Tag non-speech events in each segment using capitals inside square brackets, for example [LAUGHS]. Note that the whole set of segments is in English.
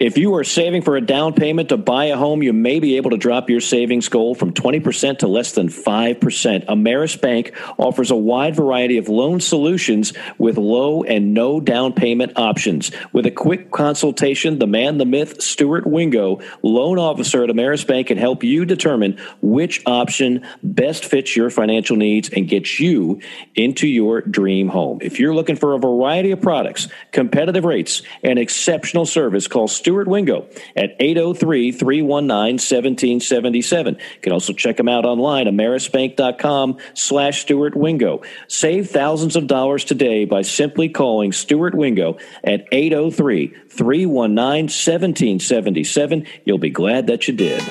If you are saving for a down payment to buy a home, you may be able to drop your savings goal from 20% to less than 5%. Ameris Bank offers a wide variety of loan solutions with low and no down payment options. With a quick consultation, the man, the myth, Stuart Wingo, loan officer at Ameris Bank, can help you determine which option best fits your financial needs and gets you into your dream home. If you're looking for a variety of products, competitive rates, and exceptional service, call Stuart Wingo at 803 319 1777. You can also check him out online, amerisbank.com slash Stuart Wingo. Save thousands of dollars today by simply calling Stuart Wingo at 803 319 1777. You'll be glad that you did.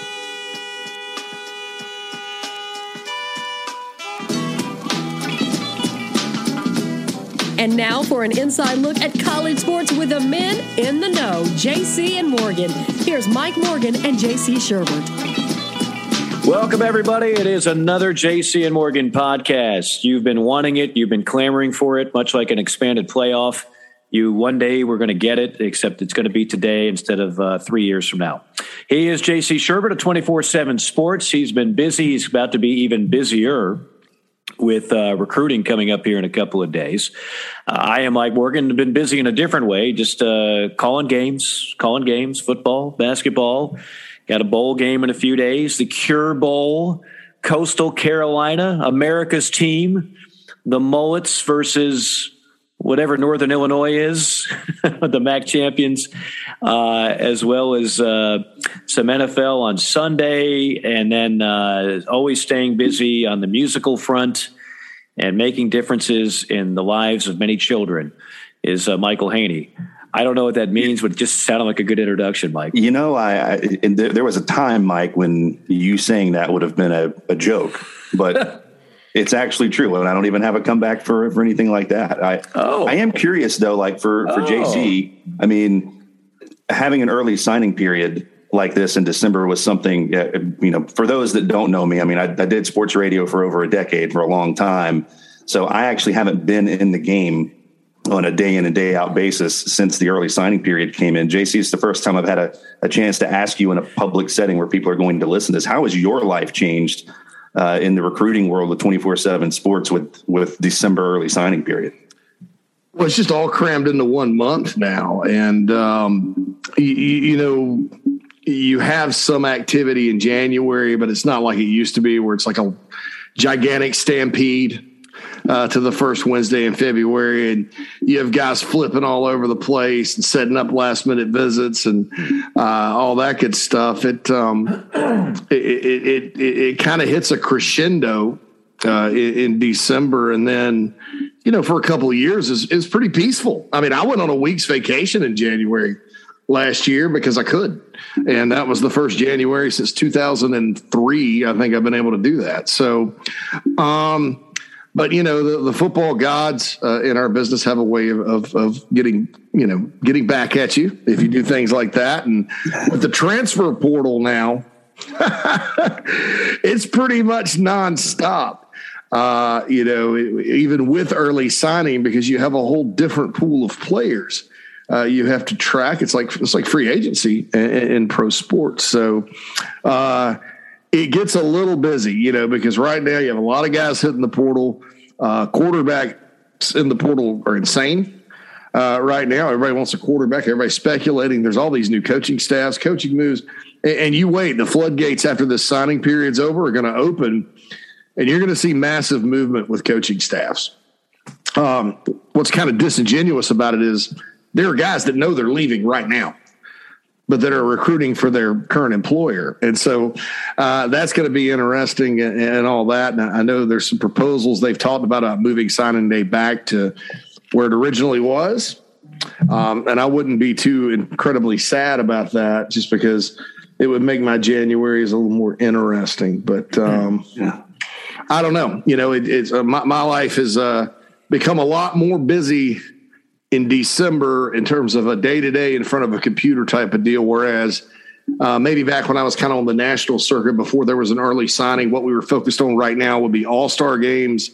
And now for an inside look at college sports with the men in the know, JC and Morgan. Here's Mike Morgan and JC Shurburtt. Welcome, everybody. It is another JC and Morgan podcast. You've been wanting it, you've been clamoring for it, much like an expanded playoff. You one day we're going to get it, except it's going to be today instead of uh, three years from now. He is JC Shurburtt of 24 7 Sports. He's been busy. He's about to be even busier with uh, recruiting coming up here in a couple of days. Uh, I am Mike Morgan, been busy in a different way, just uh, calling games, calling games, football, basketball. Got a bowl game in a few days, the Cure Bowl, Coastal Carolina, America's team, the Mullets versus whatever Northern Illinois is, [LAUGHS] the MAC champions, uh, as well as uh, some NFL on Sunday, and then uh, always staying busy on the musical front and making differences in the lives of many children is uh, Michael Haney. I don't know what that means, but it just sounded like a good introduction, Mike. You know, I, I there, there was a time, Mike, when you saying that would have been a, a joke, but [LAUGHS] it's actually true, and I don't even have a comeback for for anything like that. I oh. I am curious though, like for for oh. JC, I mean, having an early signing period like this in December was something. You know, for those that don't know me, I mean, I, I did sports radio for over a decade, for a long time, so I actually haven't been in the game on a day in and day out basis since the early signing period came in. JC, it's the first time I've had a, a chance to ask you in a public setting where people are going to listen to this. How has your life changed uh, in the recruiting world of 24 7 sports with, with December early signing period? Well, it's just all crammed into one month now. And, um, you know, you have some activity in January, but it's not like it used to be where it's like a gigantic stampede uh, to the first Wednesday in February, and you have guys flipping all over the place and setting up last minute visits and uh, all that good stuff. It um, [CLEARS THROAT] it it, it, it kind of hits a crescendo uh, in, in, December, and then you know for a couple of years is is pretty peaceful. I mean, I went on a week's vacation in January last year because I could. And that was the first January since 2003. I think I've been able to do that. So, um, but you know the, the football gods uh, in our business have a way of, of, of getting you know getting back at you if you do things like that and with the transfer portal now [LAUGHS] it's pretty much nonstop uh, you know even with early signing because you have a whole different pool of players uh, you have to track it's like it's like free agency in, in pro sports so uh, it gets a little busy, you know, because right now you have a lot of guys hitting the portal. Uh, quarterbacks in the portal are insane. Uh, right now, everybody wants a quarterback. Everybody's speculating. There's all these new coaching staffs, coaching moves, and, and you wait. The floodgates after this signing period's over are going to open, and you're going to see massive movement with coaching staffs. Um, what's kind of disingenuous about it is there are guys that know they're leaving right now but that are recruiting for their current employer. And so uh, that's going to be interesting and, and, all that. And I know there's some proposals they've talked about uh, moving signing day back to where it originally was. Um, and I wouldn't be too incredibly sad about that just because it would make my Januaries a little more interesting. But um, yeah. I don't know. You know, it, it's uh, my, my, life has uh, become a lot more busy in December in terms of a day to day in front of a computer type of deal. Whereas uh, maybe back when I was kind of on the national circuit before there was an early signing, what we were focused on right now would be all star games,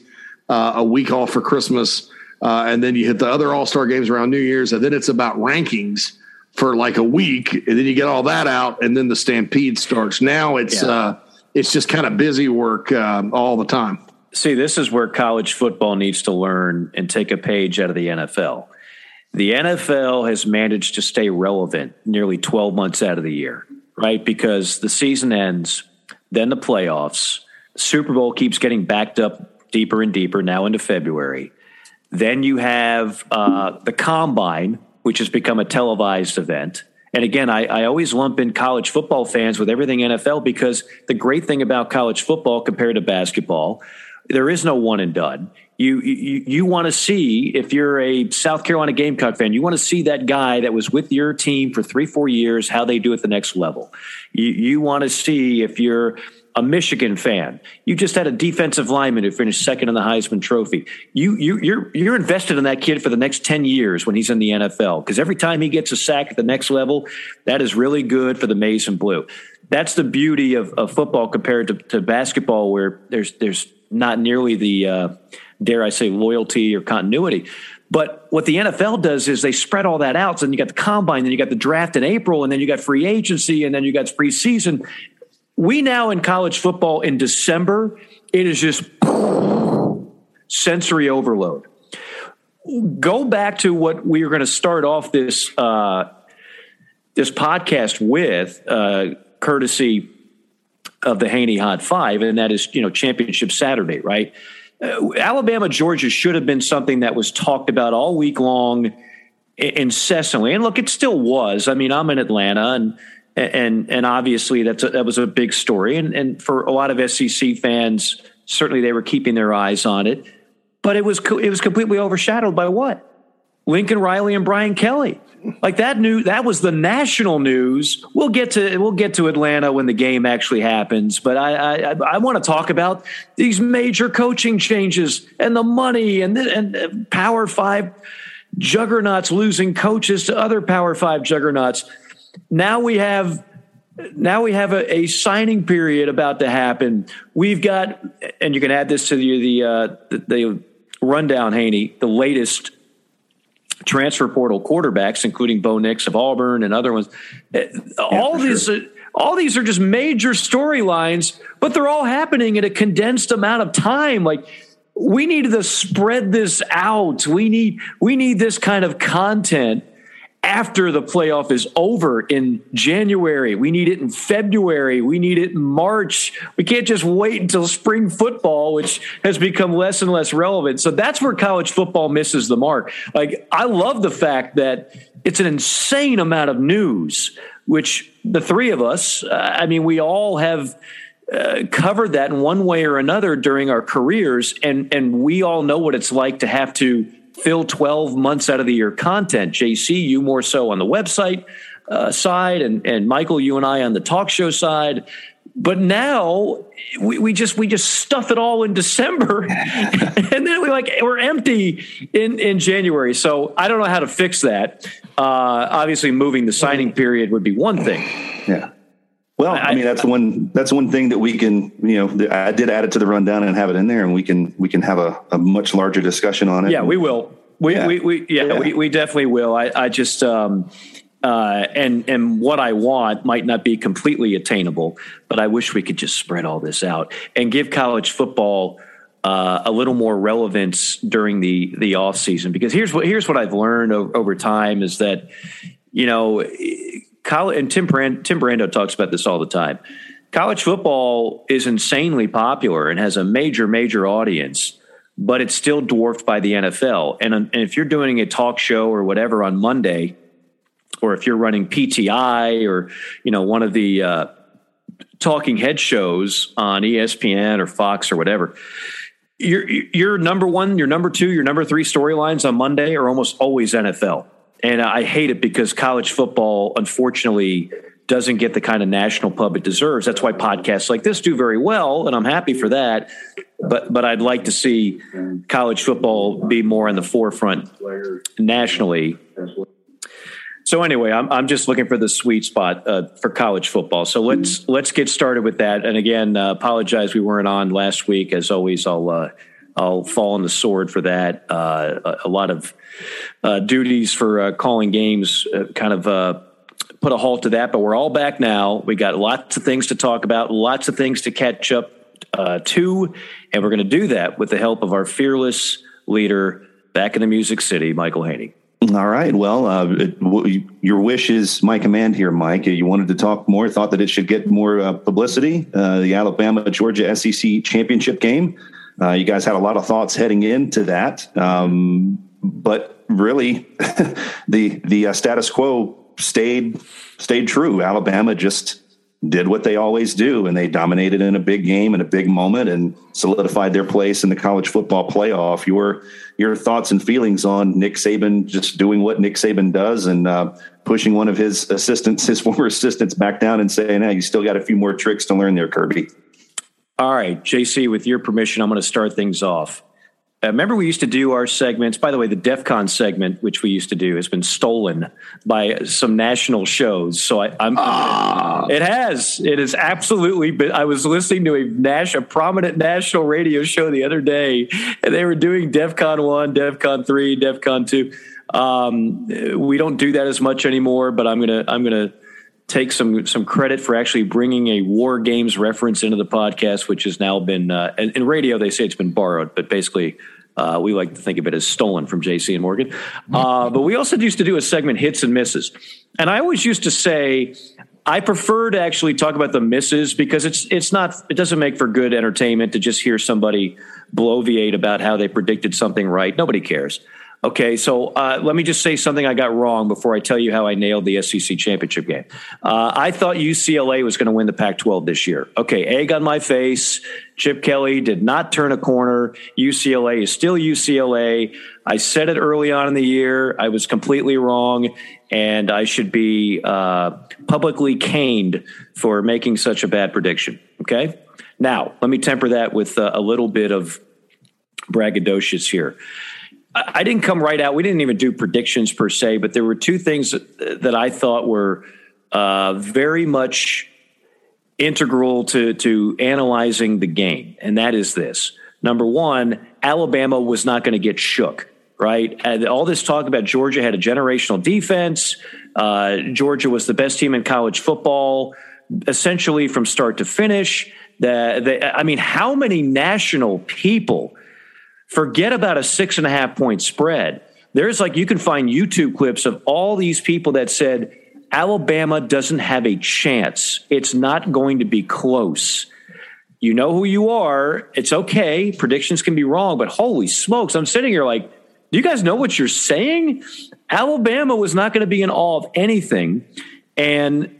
uh, a week off for Christmas, uh, and then you hit the other all star games around New Year's, and then it's about rankings for like a week, and then you get all that out, and then the stampede starts. Now it's yeah. uh, it's just kind of busy work um, all the time. See, this is where college football needs to learn and take a page out of the NFL. The NFL has managed to stay relevant nearly 12 months out of the year, right? Because the season ends, then the playoffs, Super Bowl keeps getting backed up deeper and deeper now into February. Then you have uh, the combine, which has become a televised event. And again, I, I, always lump in college football fans with everything NFL because the great thing about college football compared to basketball, there is no one and done. You you, you want to see if you're a South Carolina Gamecock fan, you want to see that guy that was with your team for three four years how they do at the next level. You, you want to see if you're a Michigan fan. You just had a defensive lineman who finished second in the Heisman Trophy. You you you're you're invested in that kid for the next ten years when he's in the NFL because every time he gets a sack at the next level, that is really good for the and Blue. That's the beauty of, of football compared to, to basketball, where there's there's not nearly the uh, dare I say loyalty or continuity. But what the NFL does is they spread all that out. So then you got the combine, then you got the draft in April, and then you got free agency, and then you got preseason we now in college football in December, it is just sensory overload. Go back to what we are going to start off this uh, this podcast with, uh, courtesy of the Haney Hot Five, and that is you know Championship Saturday, right? Uh, Alabama Georgia should have been something that was talked about all week long, incessantly, and look, it still was. I mean, I'm in Atlanta, and and and obviously that's a, that was a big story, and and for a lot of SEC fans, certainly they were keeping their eyes on it, but it was it was completely overshadowed by what Lincoln Riley and Brian Kelly. Like that new that was the national news. We'll get to we'll get to Atlanta when the game actually happens, but I I, I want to talk about these major coaching changes and the money and the, and Power Five juggernauts losing coaches to other Power Five juggernauts now we have now we have a, a, signing period about to happen. We've got, and you can add this to the the, uh, the, the rundown, Haney, the latest transfer portal quarterbacks, including Bo Nix of Auburn and other ones. Eh, yeah, all these, sure. all these are just major storylines, but they're all happening in a condensed amount of time. Like we need to spread this out. We need we need this kind of content after the playoff is over in January. We need it in February. We need it in March. We can't just wait until spring football, which has become less and less relevant. So that's where college football misses the mark. Like, I love the fact that it's an insane amount of news, which the three of us, uh, I mean, we all have. Uh, covered that in one way or another during our careers, and and we all know what it's like to have to fill 12 months out of the year content. JC, you more so on the website uh, side, and, and Michael, you and I on the talk show side. But now we, we just we just stuff it all in December, [LAUGHS] and then we like we're empty in in January. So I don't know how to fix that. Uh, obviously, moving the signing period would be one thing. Yeah. Well, I, I, mean that's one that's one thing that we can you know I did add it to the rundown and have it in there, and we can we can have a, a much larger discussion on it. Yeah, we will. We yeah. we, we yeah, yeah, We, we definitely will. I I just um uh and and what I want might not be completely attainable, but I wish we could just spread all this out and give college football. Uh, a little more relevance during the the off season because here's what here's what I've learned over, over time is that you know college, and Tim Brand, Tim Brando talks about this all the time. College football is insanely popular and has a major, major audience, but it's still dwarfed by the NFL. And, and if you're doing a talk show or whatever on Monday, or if you're running PTI or you know one of the uh, talking head shows on ESPN or Fox or whatever, your your number one, your number two, your number three storylines on Monday are almost always NFL and I hate it because college football, unfortunately, doesn't get the kind of national pub it deserves. That's why podcasts like this do very well, and I'm happy for that. But but I'd like to see college football be more in the forefront nationally. So anyway, I'm I'm just looking for the sweet spot uh, for college football. So let's let's get started with that. And again, uh, apologize we weren't on last week. As always, I'll uh, I'll fall on the sword for that. Uh, a, a, lot of uh, duties for uh, calling games uh, kind of uh, put a halt to that, but we're all back now. We got lots of things to talk about, lots of things to catch up uh, to, and we're going to do that with the help of our fearless leader back in the Music City, Michael Haney. All right. Well, uh, it, your wish is my command here, Mike. You wanted to talk more, thought that it should get more uh, publicity. Uh, the Alabama Georgia SEC championship game. Uh, you guys had a lot of thoughts heading into that, um, but really, [LAUGHS] the the uh, status quo stayed stayed true. Alabama just did what they always do and they dominated in a big game in a big moment and solidified their place in the college football playoff. Your your thoughts and feelings on Nick Saban just doing what Nick Saban does and uh, pushing one of his assistants, his [LAUGHS] former assistants, back down and saying, "Hey, you still got a few more tricks to learn there, Kirby." All right, JC, with your permission, I'm going to start things off. Uh, remember, we used to do our segments. By the way, the DEF CON segment, which we used to do, has been stolen by some national shows. So I, am ah. It has. It has absolutely been. I was listening to a, Nash, a prominent national radio show the other day, and they were doing DEF CON 1, DEF CON 3, DEF CON 2. Um, we don't do that as much anymore, but I'm going to, I'm going to take some some credit for actually bringing a war games reference into the podcast, which has now been uh, in radio. They say it's been borrowed, but basically. Uh, we like to think of it as stolen from JC and Morgan. Uh, but we also used to do a segment hits and misses. And I always used to say, I prefer to actually talk about the misses because it's it's not it doesn't make for good entertainment to just hear somebody bloviate about how they predicted something right. Nobody cares. Okay, so uh, let me just say something I got wrong before I tell you how I nailed the SEC championship game. Uh, I thought UCLA was going to win the Pac 12 this year. Okay, egg on my face. Chip Kelly did not turn a corner. UCLA is still UCLA. I said it early on in the year. I was completely wrong, and I should be uh, publicly caned for making such a bad prediction. Okay, now let me temper that with uh, a little bit of braggadocious here. I didn't come right out. We didn't even do predictions per se, but there were two things that, I thought were uh, very much integral to to analyzing the game, and that is this: number one, Alabama was not going to get shook. Right, and all this talk about Georgia had a generational defense. Uh, Georgia was the best team in college football, essentially from start to finish. The, the, I mean, how many national people? Forget about a six and a half point spread. There's like, you can find YouTube clips of all these people that said, Alabama doesn't have a chance. It's not going to be close. You know who you are. It's okay. Predictions can be wrong, but holy smokes, I'm sitting here like, do you guys know what you're saying? Alabama was not going to be in awe of anything. And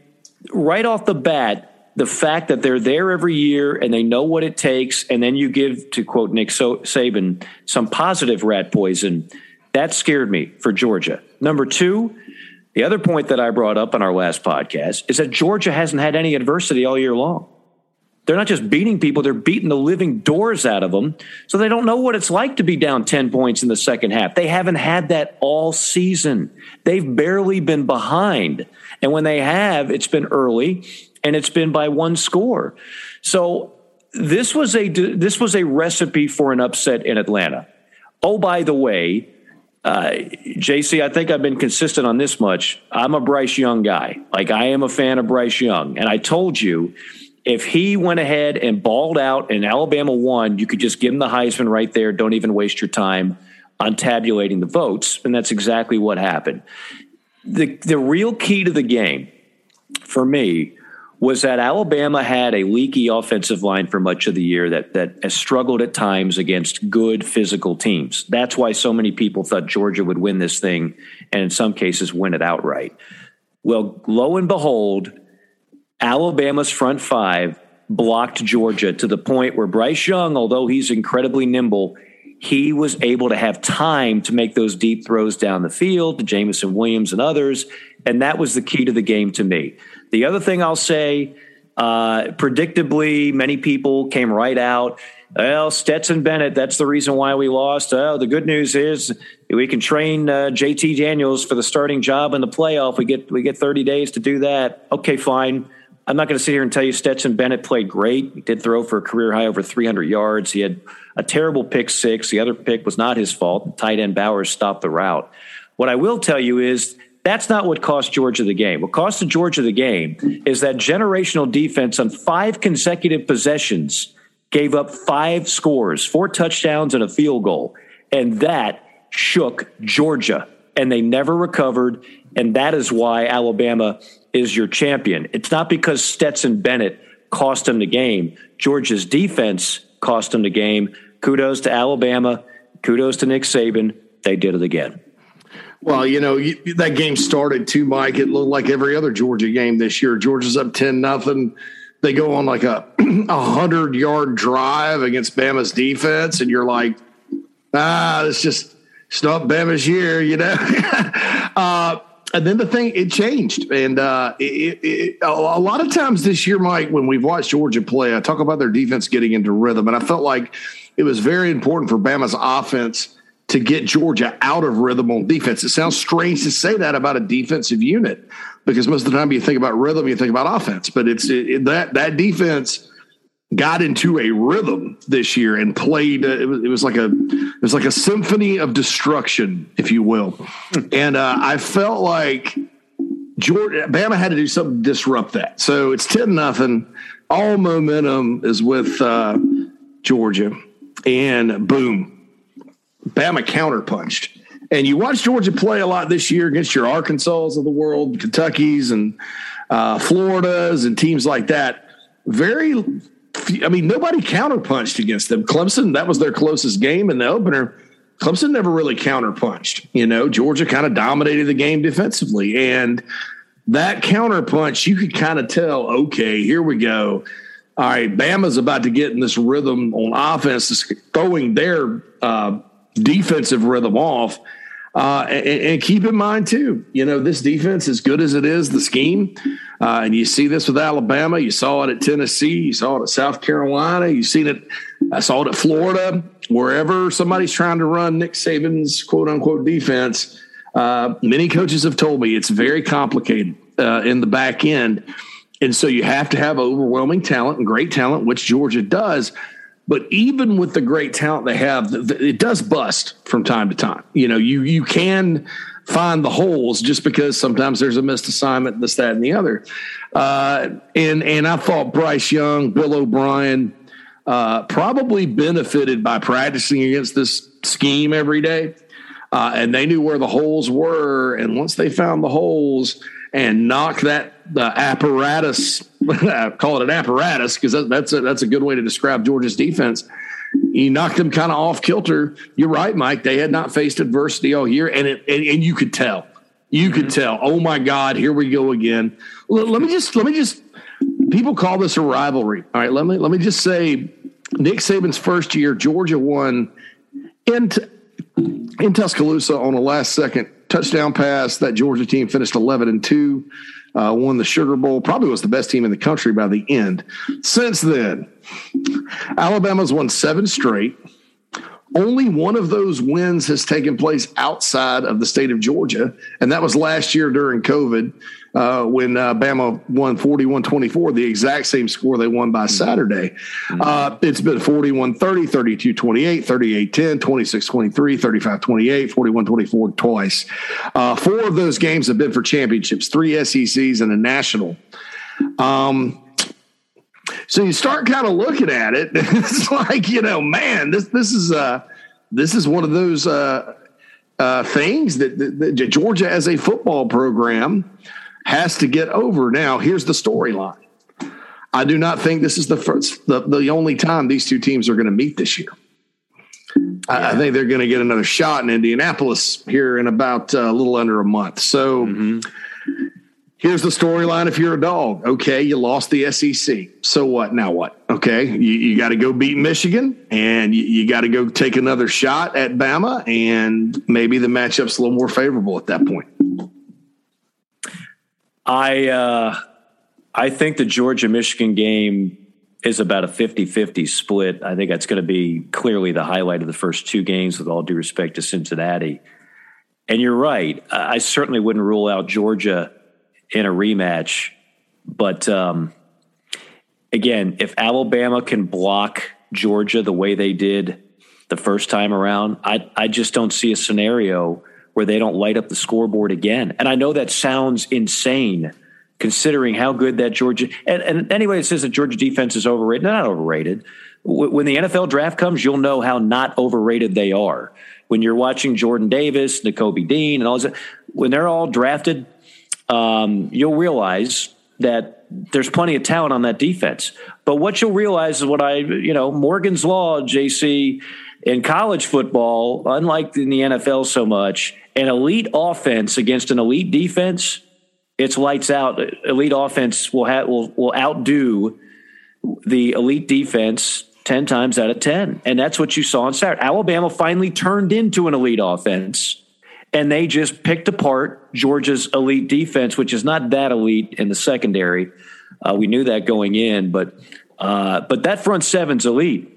right off the bat, the fact that they're there every year and they know what it takes, and then you give, to quote Nick Saban, some positive rat poison, that scared me for Georgia. Number two, the other point that I brought up on our last podcast is that Georgia hasn't had any adversity all year long. They're not just beating people, they're beating the living doors out of them. So they don't know what it's like to be down 10 points in the second half. They haven't had that all season. They've barely been behind. And when they have, it's been early and it's been by one score. So this was a this was a recipe for an upset in Atlanta. Oh, by the way, uh, JC, I think I've been consistent on this much. I'm a Bryce Young guy. Like I am a fan of Bryce Young, and I told you if he went ahead and balled out and Alabama won, you could just give him the Heisman right there. Don't even waste your time on tabulating the votes, and that's exactly what happened. The the real key to the game for me was that Alabama had a leaky offensive line for much of the year that that has struggled at times against good physical teams. That's why so many people thought Georgia would win this thing and in some cases win it outright. Well, lo and behold, Alabama's front five blocked Georgia to the point where Bryce Young, although he's incredibly nimble, he was able to have time to make those deep throws down the field to Jameson Williams and others. And that was the key to the game to me. The other thing I'll say, uh, predictably, many people came right out. Well, Stetson Bennett, that's the reason why we lost. Oh, the good news is we can train uh, JT Daniels for the starting job in the playoff. We get we get 30 days to do that. Okay, fine. I'm not going to sit here and tell you Stetson Bennett played great. He did throw for a career high over 300 yards. He had a terrible pick six. The other pick was not his fault. Tight end Bowers stopped the route. What I will tell you is that's not what cost Georgia the game. What cost Georgia the game is that generational defense on five consecutive possessions gave up five scores, four touchdowns, and a field goal. And that shook Georgia, and they never recovered. And that is why Alabama is your champion. It's not because Stetson Bennett cost them the game. Georgia's defense cost them the game. Kudos to Alabama. Kudos to Nick Saban. They did it again. Well, you know that game started too, Mike. It looked like every other Georgia game this year. Georgia's up ten nothing. They go on like a [CLEARS THROAT] a hundred yard drive against Bama's defense, and you're like, ah, it's just it's not Bama's year, you know. [LAUGHS] uh, and then the thing it changed, and uh, it, it, a lot of times this year, Mike, when we've watched Georgia play, I talk about their defense getting into rhythm, and I felt like it was very important for Bama's offense to get Georgia out of rhythm on defense. It sounds strange to say that about a defensive unit because most of the time you think about rhythm, you think about offense, but it's it, that that defense got into a rhythm this year and played. Uh, it, was, it, was, like a it was like a symphony of destruction, if you will. and uh, I felt like Georgia, Bama had to do something to disrupt that. So it's ten nothing. All momentum is with uh, Georgia, and boom, Bama counterpunched. And you watch Georgia play a lot this year against your Arkansas of the world, Kentuckies and uh, Floridas and teams like that. Very I mean, nobody counterpunched against them. Clemson, that was their closest game in the opener. Clemson never really counterpunched. You know, Georgia kind of dominated the game defensively. And that counterpunch, you could kind of tell, okay, here we go. All right, Bama's about to get in this rhythm on offense, throwing their uh, defensive rhythm off. Uh, and, and, keep in mind too, you know, this defense, as good as it is, the scheme, uh, and you see this with Alabama, you saw it at Tennessee, you saw it at South Carolina, you've seen it, I saw it at Florida, wherever somebody's trying to run Nick Saban's quote unquote defense. Uh, many coaches have told me it's very complicated uh, in the back end. And so you have to have overwhelming talent and great talent, which Georgia does. But even with the great talent they have, it does bust from time to time. You know, you you can find the holes just because sometimes there's a missed assignment, this, that, and the other. Uh, and and I thought Bryce Young, Bill O'Brien, uh, probably benefited by practicing against this scheme every day. Uh, and they knew where the holes were. And once they found the holes and knocked that the apparatus, [LAUGHS] call it an apparatus because that, that's a, that's a good way to describe Georgia's defense. You knocked them kind of off kilter. You're right, Mike. They had not faced adversity all year, and it, and, and you could tell. You mm-hmm. could tell. Oh my God, here we go again. Let, let me just let me just. People call this a rivalry. All right, let me let me just say, Nick Saban's first year, Georgia won in in Tuscaloosa on a last second touchdown pass. That Georgia team finished 11 and 2, uh, won the Sugar Bowl, probably was the best team in the country by the end. Since then, Alabama's won seven straight. Only one of those wins has taken place outside of the state of Georgia, and that was last year during COVID uh, when uh, Bama won 41 24, the exact same score they won by Saturday. Mm-hmm. Uh, it's been 41 30, 32 28, 38 10, 26 23, 35 28, 41 24 twice. Uh, four of those games have been for championships, three SECs and a national. Um, so you start kind of looking at it. [LAUGHS] It's like you know, man, this this is uh this is one of those uh, uh, things that, that, that Georgia as a football program has to get over. Now, here's the storyline. I do not think this is the first, the, the only time these two teams are going to meet this year. I, I, think they're going to get another shot in Indianapolis here in about uh, a little under a month. So mm-hmm. here's the storyline if you're a dog. Okay, you lost the SEC. So what? Now what? Okay, you, you got to go beat Michigan and you, you got to go take another shot at Bama, and maybe the matchup's a little more favorable at that point. I uh, I think the Georgia Michigan game is about a 50-50 split. I think that's going to be clearly the highlight of the first two games with all due respect to Cincinnati. And you're right. I certainly wouldn't rule out Georgia in a rematch, but um, again, if Alabama can block Georgia the way they did the first time around. I, I just don't see a scenario where they don't light up the scoreboard again. And I know that sounds insane considering how good that Georgia and, and anybody that says that Georgia defense is overrated, not overrated. When the NFL draft comes, you'll know how not overrated they are. When you're watching Jordan Davis, Nakobe Dean, and all that, when they're all drafted, um, you'll realize that there's plenty of talent on that defense. But what you'll realize is what I, you know, Morgan's Law, JC, in college football, unlike in the NFL so much, an elite offense against an elite defense, it's lights out. Elite offense will have, will will outdo the elite defense 10 times out of 10. And that's what you saw on Saturday. Alabama finally turned into an elite offense and they just picked apart Georgia's elite defense, which is not that elite in the secondary. Uh, we knew that going in, but uh, but that front seven's elite.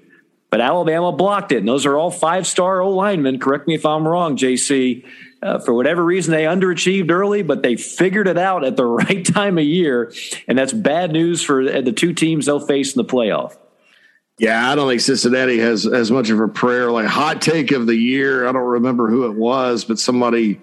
But Alabama blocked it, and those are all five star O linemen. Correct me if I'm wrong, JC. Uh, for whatever reason, they underachieved early, but they figured it out at the [LAUGHS] right time of year, and that's bad news for the two teams they'll face in the playoff. Yeah, I don't think Cincinnati has as much of a prayer. Like hot take of the year, I don't remember who it was, but somebody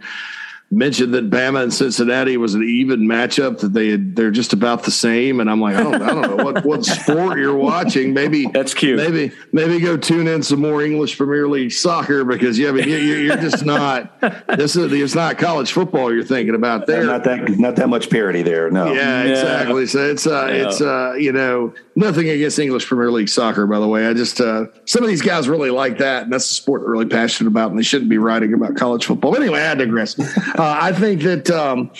mentioned that Bama and Cincinnati was an even matchup that they had, they're just about the same and I'm like I don't I don't know what what [LAUGHS] sport you're watching. Maybe that's cute. maybe maybe go tune in some more English Premier League soccer because yeah but you're just not this is it's not college football you're thinking about there. not that not that much parity there no. Yeah, yeah. exactly. So it's uh yeah. it's uh you know nothing against English Premier League soccer by the way. I just uh some of these guys really like that and that's the sport they're really passionate about and they shouldn't be writing about college football. But anyway I digress [LAUGHS] uh, I think that um,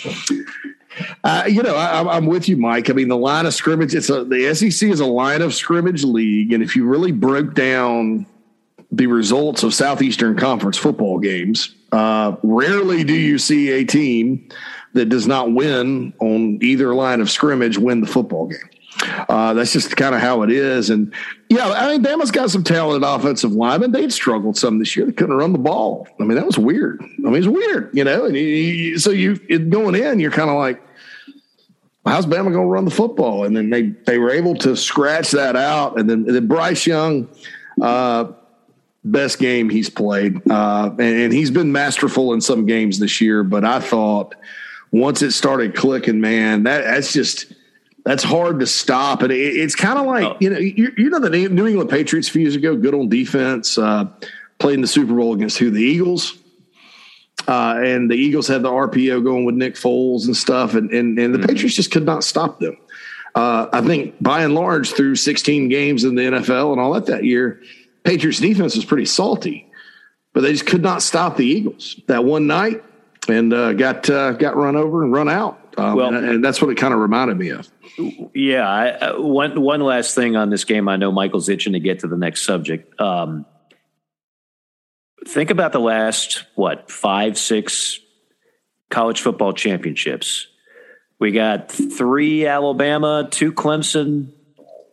uh, you know I, am with you, Mike. I mean, the line of scrimmage. It's a, the SEC is a line of scrimmage league, and if you really broke down the results of Southeastern Conference football games, uh, rarely do you see a team that does not win on either line of scrimmage win the football game. Uh, that's just kind of how it is. And yeah, I mean, Bama's got some talented offensive linemen. They'd struggled some this year. They couldn't run the ball. I mean, that was weird. I mean, it's weird, you know. And you, so you going in, you're kind of like, how's Bama going to run the football? And then they they were able to scratch that out. And then, and then Bryce Young. Uh, best game he's played. Uh, and, and, he's been masterful in some games this year, but I thought once it started clicking, man, that that's just that's hard to stop. And it, it's kind of like, oh. you know, you, you, know, the New England Patriots a few years ago, good on defense, uh, played in the Super Bowl against who? The Eagles. Uh, and the Eagles had the RPO going with Nick Foles and stuff. And, and, and the mm-hmm. Patriots just could not stop them. Uh, I think by and large, through 16 games in the NFL and all that that year, Patriots defense was pretty salty, but they just could not stop the Eagles that one night and uh, got uh, got run over and run out. Um, well, and, and, that's what it kind of reminded me of. Yeah. I, uh, one one last thing on this game. I know Michael's itching to get to the next subject. Um, think about the last what five six college football championships. We got three Alabama, two Clemson,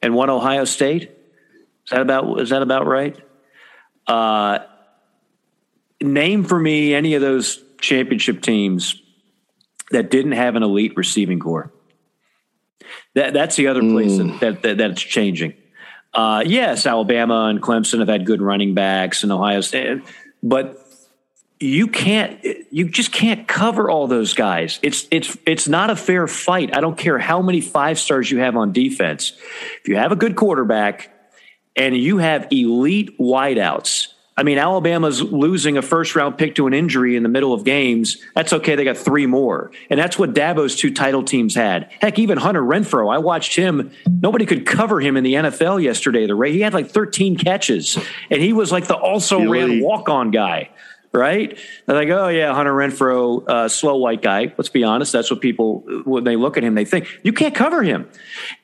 and one Ohio State. Is that about is that about right? Uh, name for me any of those championship teams that didn't have an elite receiving corps. That that's the other place mm. that, that, that's changing. Uh, yes, Alabama and Clemson have had good running backs, and Ohio State, but you can't you just can't cover all those guys. It's it's it's not a fair fight. I don't care how many five stars you have on defense. If you have a good quarterback and you have elite wideouts I mean, Alabama's losing a first round pick to an injury in the middle of games. That's okay. They got three more. And that's what Dabo's two title teams had. Heck, even Hunter Renfrow, I watched him. Nobody could cover him in the NFL yesterday. The Ray, he had like 13 catches, and he was like the also ran walk on guy right? They're like, oh yeah, Hunter Renfrow, uh, slow white guy. Let's be honest, that's what people when they look at him, they think you can't cover him.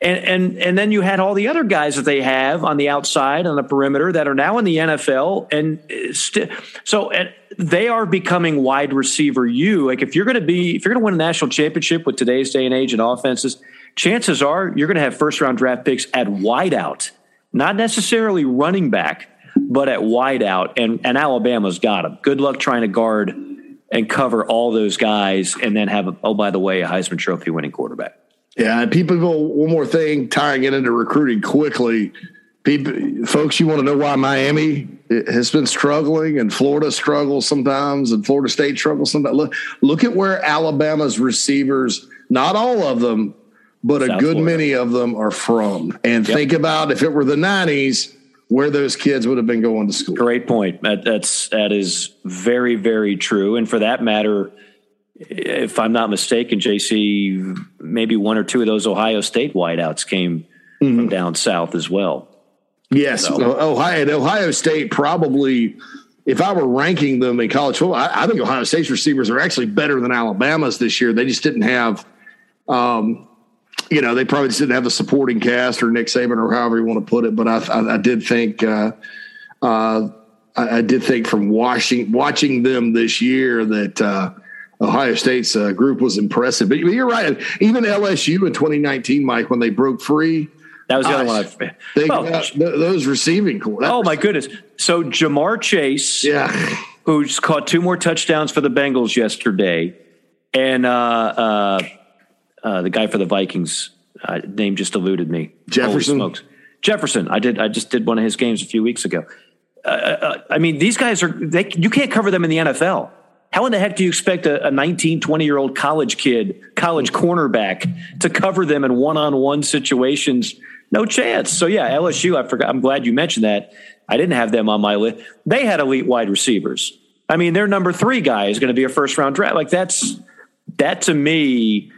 And and and then you had all the other guys that they have on the outside on the perimeter that are now in the NFL, and st- so and they are becoming wide receiver. You like if you're going to be if you're going to win a national championship with today's day and age and offenses, chances are you're going to have first round draft picks at wideout, not necessarily running back but at wideout, and, and Alabama's got him. Good luck trying to guard and cover all those guys and then have, a, oh, by the way, a Heisman Trophy winning quarterback. Yeah, and people, one more thing, tying it into recruiting quickly. people, folks, you want to know why Miami has been struggling and Florida struggles sometimes and Florida State struggles sometimes. Look, look at where Alabama's receivers, not all of them, but South a good Florida. many of them are from. And yep. think about if it were the 90s, where those kids would have been going to school. Great point. That, that's that is very very true. And for that matter, if I'm not mistaken, JC, maybe one or two of those Ohio State wideouts came mm-hmm. from down south as well. Yes, so. Ohio Ohio State probably. If I were ranking them in college football, I, I, think Ohio State's receivers are actually better than Alabama's this year. They just didn't have, um, you know, they probably just didn't have the supporting cast or Nick Saban or however you want to put it. But I, I, I did think, uh, uh, I, did think from watching watching them this year that uh, Ohio State's uh, group was impressive. But you're right. Even LSU in 2019, Mike, when they broke free that was the other one. I, think well, about those receiving. oh my goodness! So Ja'Marr Chase, yeah, who's caught two more touchdowns for the Bengals yesterday, and uh, uh, uh, the guy for the Vikings uh, name just eluded me. Jefferson. Jefferson. I did. I just did one of his games a few weeks ago. Uh, uh, I mean, these guys are. They, you can't cover them in the NFL. How in the heck do you expect a, a 19, 20 year old college kid, college cornerback, to cover them in one on one situations? No chance. So yeah, LSU. I forgot. I'm glad you mentioned that. I didn't have them on my list. They had elite wide receivers. I mean, their number three guy is going to be a first round draft. Like that's that to me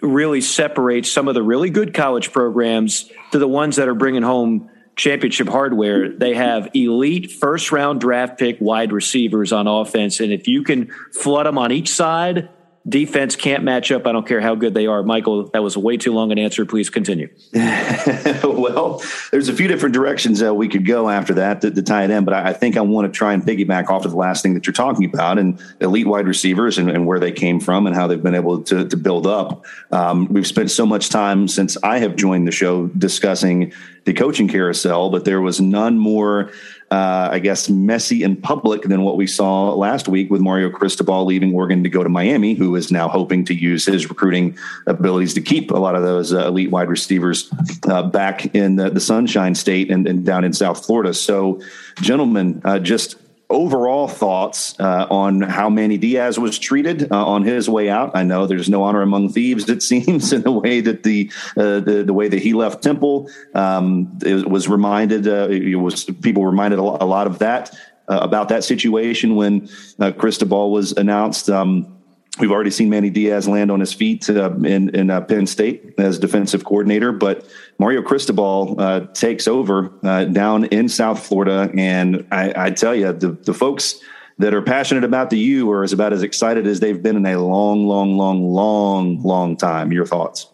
really separates some of the really good college programs to the ones that are bringing home championship hardware. They have elite first round draft pick wide receivers on offense, and if you can flood them on each side defense can't match up. I don't care how good they are. Michael, that was way too long an answer. Please continue. [LAUGHS] well, there's a few different directions that we could go after that to, to tie it in, but I, I, think I want to try and piggyback off of the last thing that you're talking about and elite wide receivers and, and where they came from and how they've been able to, to build up. Um, we've spent so much time since I have joined the show discussing the coaching carousel, but there was none more uh, I guess, messy in public than what we saw last week with Mario Cristobal leaving Oregon to go to Miami, who is now hoping to use his recruiting abilities to keep a lot of those uh, elite wide receivers uh, back in the, the Sunshine State and, and, down in South Florida. So, gentlemen, uh, just overall thoughts uh, on how Manny Diaz was treated uh, on his way out. I know there's no honor among thieves. It [LAUGHS] seems in the way that the uh, the, the way that he left Temple um, it was reminded. Uh, it was people reminded a lot of that uh, about that situation when uh, Cristobal was announced. Um, We've already seen Manny Diaz land on his feet uh, in, in uh, Penn State as defensive coordinator, but Mario Cristobal uh, takes over uh, down in South Florida. And I, I tell you, the, the folks that are passionate about the U are as about as excited as they've been in a long, long, long, long, long time. Your thoughts?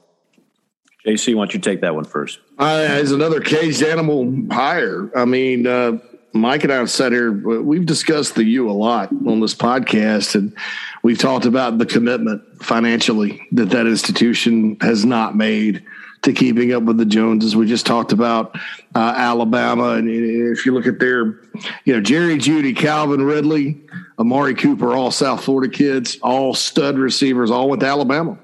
JC, why don't you take that one first? Uh, as another caged animal hire, I mean, uh, Mike and I have sat here, we've discussed the U a lot on this podcast, and we've talked about the commitment financially that that institution has not made to keeping up with the Joneses. We just talked about uh, Alabama, and if you look at their, you know, Jerry Jeudy, Calvin Ridley, Amari Cooper, all South Florida kids, all stud receivers, all to Alabama,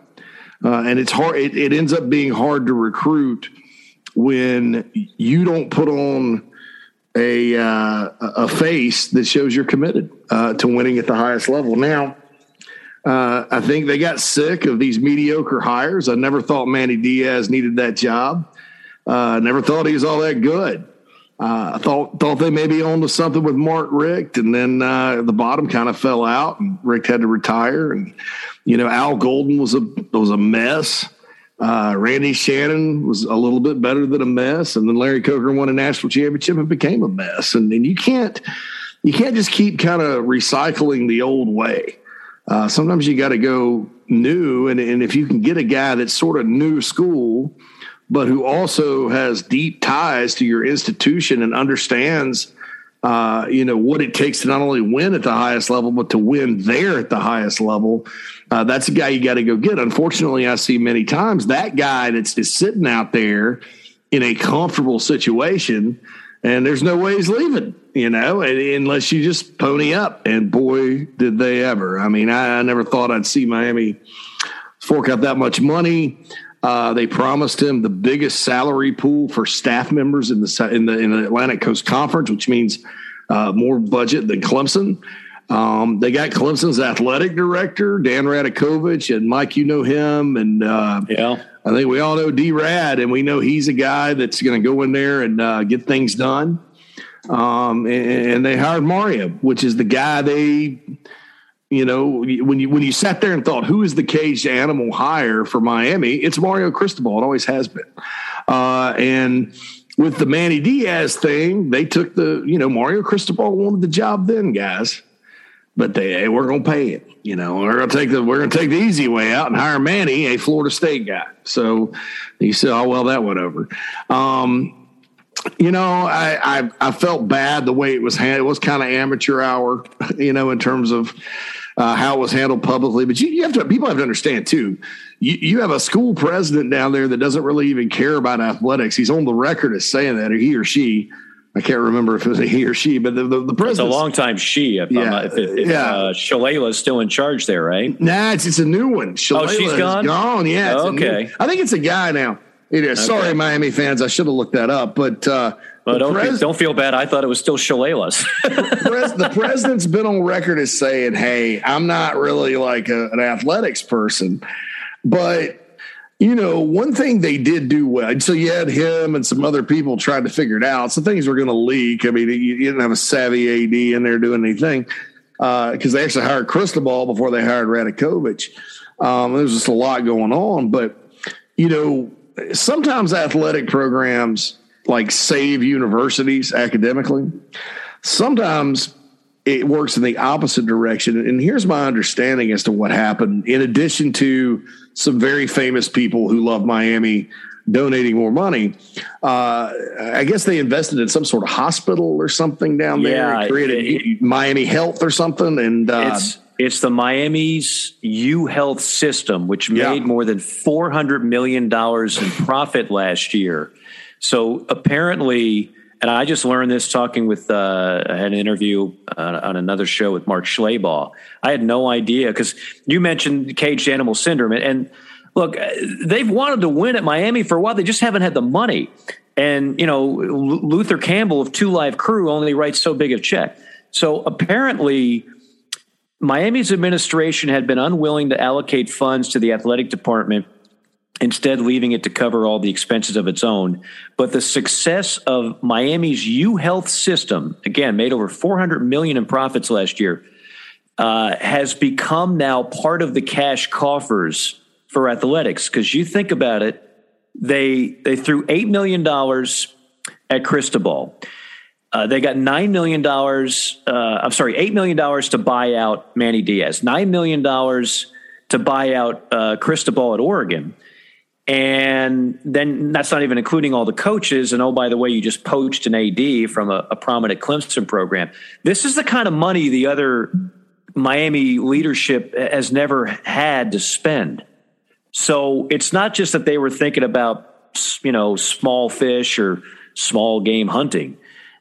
uh, and it's hard. It, it ends up being hard to recruit when you don't put on a uh, a face that shows you're committed uh, to winning at the highest level. Now, uh, I think they got sick of these mediocre hires. I never thought Manny Diaz needed that job. Uh, never thought he was all that good. Uh, I thought thought they maybe owned to something with Mark Richt, and then uh, the bottom kind of fell out, and Richt had to retire. And you know, Al Golden was a was a mess. Uh, Randy Shannon was a little bit better than a mess, and then Larry Coker won a national championship and became a mess. And, and you can't you can't just keep kind of recycling the old way. Uh, sometimes you got to go new, and, and if you can get a guy that's sort of new school, but who also has deep ties to your institution and understands uh, you know what it takes to not only win at the highest level, but to win there at the highest level. Uh, that's a guy you got to go get. Unfortunately, I see many times that guy that's just sitting out there in a comfortable situation, and there's no way he's leaving. You know, unless you just pony up. And boy, did they ever! I mean, I, I never thought I'd see Miami fork out that much money. Uh, they promised him the biggest salary pool for staff members in the in the in the Atlantic Coast Conference, which means uh, more budget than Clemson. Um, they got Clemson's athletic director Dan Radakovich, and Mike, you know him, and uh, yeah, I think we all know D Rad, and we know he's a guy that's going to go in there and uh, get things done. Um, and, and, they hired Mario, which is the guy they, you know, when you when you sat there and thought, who is the caged animal hire for Miami? It's Mario Cristobal. It always has been, uh, and with the Manny Diaz thing, they took the, you know, Mario Cristobal wanted the job then, guys but they hey, we're to pay it. You know, we're to take the we're to take the easy way out and hire Manny, a Florida State guy. So he said, "Oh well, that went over." Um, you know, I, I, I felt bad the way it was handled. It was kind of amateur hour, [LAUGHS] you know, in terms of uh, how it was handled publicly. But you, you have to people have to understand too. You, you have a school president down there that doesn't really even care about athletics. He's on the record as saying that, or he or she I can't remember if it was a he or she, but the the, the president. It's a long time she. If yeah, if, if, yeah. Uh, Shalala's still in charge there, right? Nah, it's it's a new one. Shalala oh, she's gone. Gone. Yeah. okay. New, I think it's a guy now. It is. Okay. Sorry, Miami fans. I should have looked that up, but. uh well, don't, pres- don't feel bad. I thought it was still Shalala's. the [LAUGHS] president's been on record as saying, "Hey, I'm not really like a, an athletics person, but you know, one thing they did do well. So you had him and some other people trying to figure it out. Some things were going to leak. I mean, you, didn't have a savvy AD in there doing anything because uh, they actually hired Cristobal before they hired Radakovich. Um, there's just a lot going on, but you know, sometimes athletic programs like save universities academically. Sometimes it works in the opposite direction. And here's my understanding as to what happened. In addition to some very famous people who love Miami donating more money, uh, I guess they invested in some sort of hospital or something down there. Yeah, created it, Miami Health or something. And uh, it's it's the Miami's U Health system, which made more than four hundred million dollars in profit last year. So apparently and I just learned this talking with, uh, I had an interview uh, on another show with Mark Schlabach. I had no idea because you mentioned caged animal syndrome. And, and look, they've wanted to win at Miami for a while. They just haven't had the money. And, you know, Luther Campbell of Two Live Crew only writes so big a check. So apparently, Miami's administration had been unwilling to allocate funds to the athletic department instead leaving it to cover all the expenses of its own. But the success of Miami's U Health system, again, made over 400 million in profits last year, uh, has become now part of the cash coffers for athletics. Because you think about it, they they threw eight million dollars at Cristobal. Uh, they got nine million dollars. Uh, I'm sorry, eight million dollars to buy out Manny Diaz. Nine million dollars to buy out uh, Cristobal at Oregon. And then that's not even including all the coaches. And oh, by the way, you just poached an AD from a, a prominent Clemson program. This is the kind of money the other Miami leadership has never had to spend. So it's not just that they were thinking about, you know, small fish or small game hunting.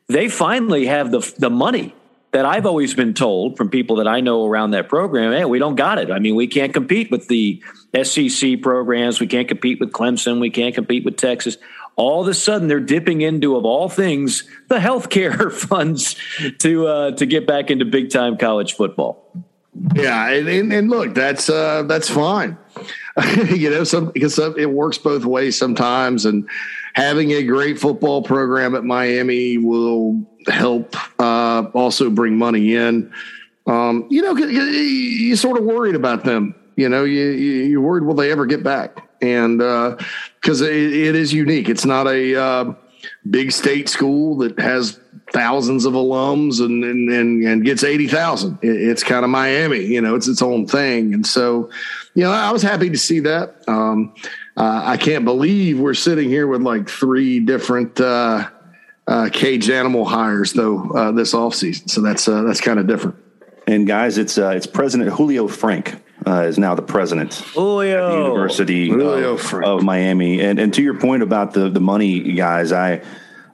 They finally have the, the money that I've always been told from people that I know around that program, hey, we don't got it. I mean, we can't compete with the SEC programs. We can't compete with Clemson. We can't compete with Texas. All of a sudden, they're dipping into, of all things, the healthcare [LAUGHS] funds to uh, to get back into big time college football. Yeah, and, and look, that's uh, that's fine. [LAUGHS] you know, some because it works both ways sometimes, and having a great football program at Miami will help uh, also bring money in. Um, you know, you sort of worried about them. You know, you, you're worried will they ever get back? And because uh, it, it is unique, it's not a uh, big state school that has thousands of alums and and and, and gets eighty thousand. It, it's kind of Miami, you know, it's its own thing. And so, you know, I was happy to see that. Um, uh, I can't believe we're sitting here with like three different uh, uh, caged animal hires though uh, this offseason. So that's uh, that's kind of different. And guys, it's uh, it's President Julio Frenk uh, is now the president Julio. at the University Julio of, of, Miami. And and to your point about the the money, guys, I.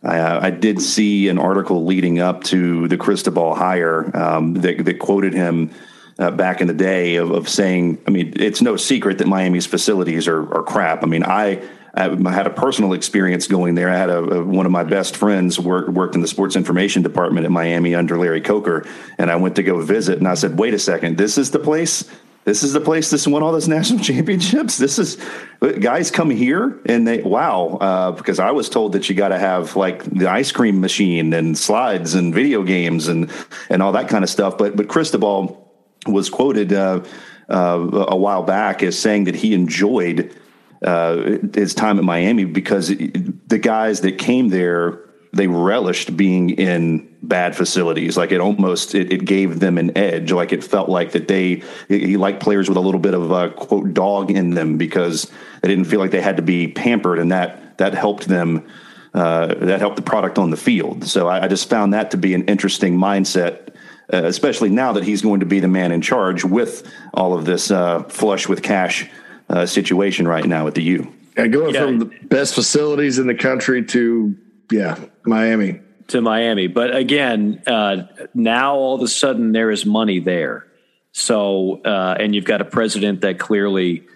I, uh, I did see an article leading up to the Cristobal hire um, that, that quoted him uh, back in the day of, of saying, I mean, it's no secret that Miami's facilities are, are crap. I mean, I, I had a personal experience going there. I had a, a, one of my best friends work, worked in the sports information department at Miami under Larry Coker, and I went to go visit, and I said, "Wait a second, this is the place." This is the place that's won all those national [LAUGHS] championships. This is guys come here and they wow uh, because I was told that you got to have like the ice cream machine and slides and video games and and all that kind of stuff. But but Cristobal was quoted uh, uh, a while back as saying that he enjoyed uh, his time at Miami because the guys that came there they relished being in bad facilities. Like it almost it, it, gave them an edge. Like it felt like that they he liked players with a little bit of a quote dog in them because they didn't feel like they had to be pampered, and that that helped them. Uh, that helped the product on the field. So I, I just found that to be an interesting mindset uh, especially now that he's going to be the man in charge with all of this uh, flush with cash uh, situation right now at the U. Yeah, going yeah. from the best facilities in the country to yeah, Miami to Miami. But again, uh, now all of a sudden there is money there. So uh, and you've got a president that clearly,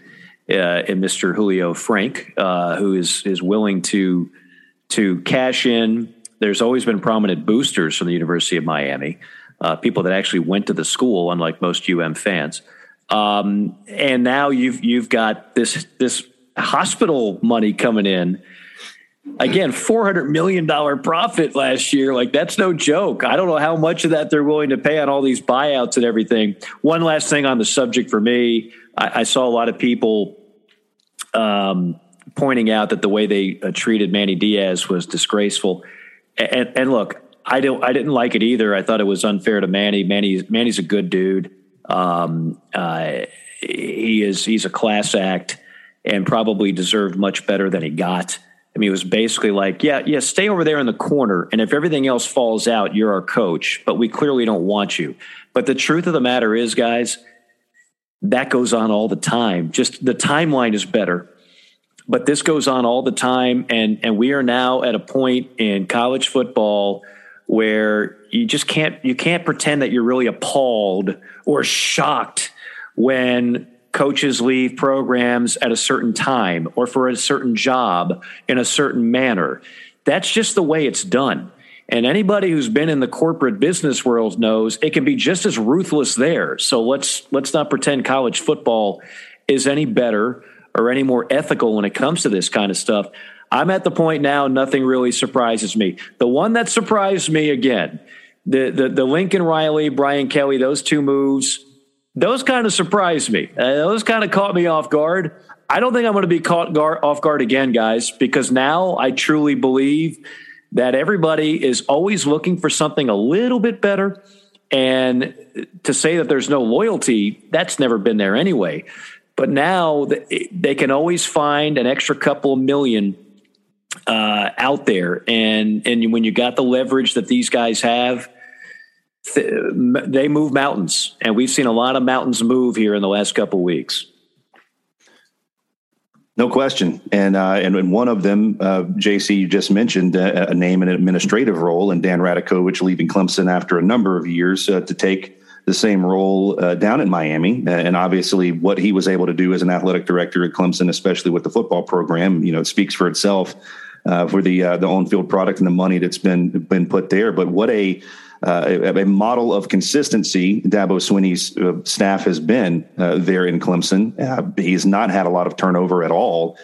uh, in Mr. Julio Frenk, who is is willing to to cash in. There's always been prominent boosters from the University of Miami uh, people that actually went to the school, unlike most UM fans. Um, and now you've you've got this this hospital money coming in. Again, four hundred million dollar profit last year. Like that's no joke. I don't know how much of that they're willing to pay on all these buyouts and everything. One last thing on the subject for me, I, I saw a lot of people um, pointing out that the way they uh, treated Manny Diaz was disgraceful. And, and look, I don't. I didn't like it either. I thought it was unfair to Manny. Manny. Manny's a good dude. Um, uh, he is. He's a class act, and probably deserved much better than he got. I mean, it was basically like, yeah, yeah, stay over there in the corner, and if everything else falls out, you're our coach. But we clearly don't want you. But the truth of the matter is, guys, that goes on all the time. Just the timeline is better but this goes on all the time and and we are now at a point in college football where you just can't you can't pretend that you're really appalled or shocked when coaches leave programs at a certain time or for a certain job in a certain manner. That's just the way it's done. And anybody who's been in the corporate business world knows it can be just as ruthless there. So let's let's not pretend college football is any better or any more ethical when it comes to this kind of stuff. I'm at the point now, nothing really surprises me. The one that surprised me again, the, the, the Lincoln Riley, Brian Kelly, those two moves, those kind of surprised me. Uh, those kind of caught me off guard. I don't think I'm going to be caught guard, off guard again, guys, because now I truly believe that everybody is always looking for something a little bit better. And to say that there's no loyalty, that's never been there anyway. But now they can always find an extra couple million uh, out there, and and when you got the leverage that these guys have, th- they move mountains, and we've seen a lot of mountains move here in the last couple weeks. No question, and uh, and one of them, uh, JC, you just mentioned uh, a name in an administrative role, and Dan Radakovich leaving Clemson after a number of years uh, to take the same role uh, down in Miami, and obviously what he was able to do as an athletic director at Clemson, especially with the football program, you know, it speaks for itself uh, for the uh, the on field product and the money that's been been put there. But what a uh, a, model of consistency Dabo Swinney's uh, staff has been uh, there in Clemson. Uh, he's not had a lot of turnover at all.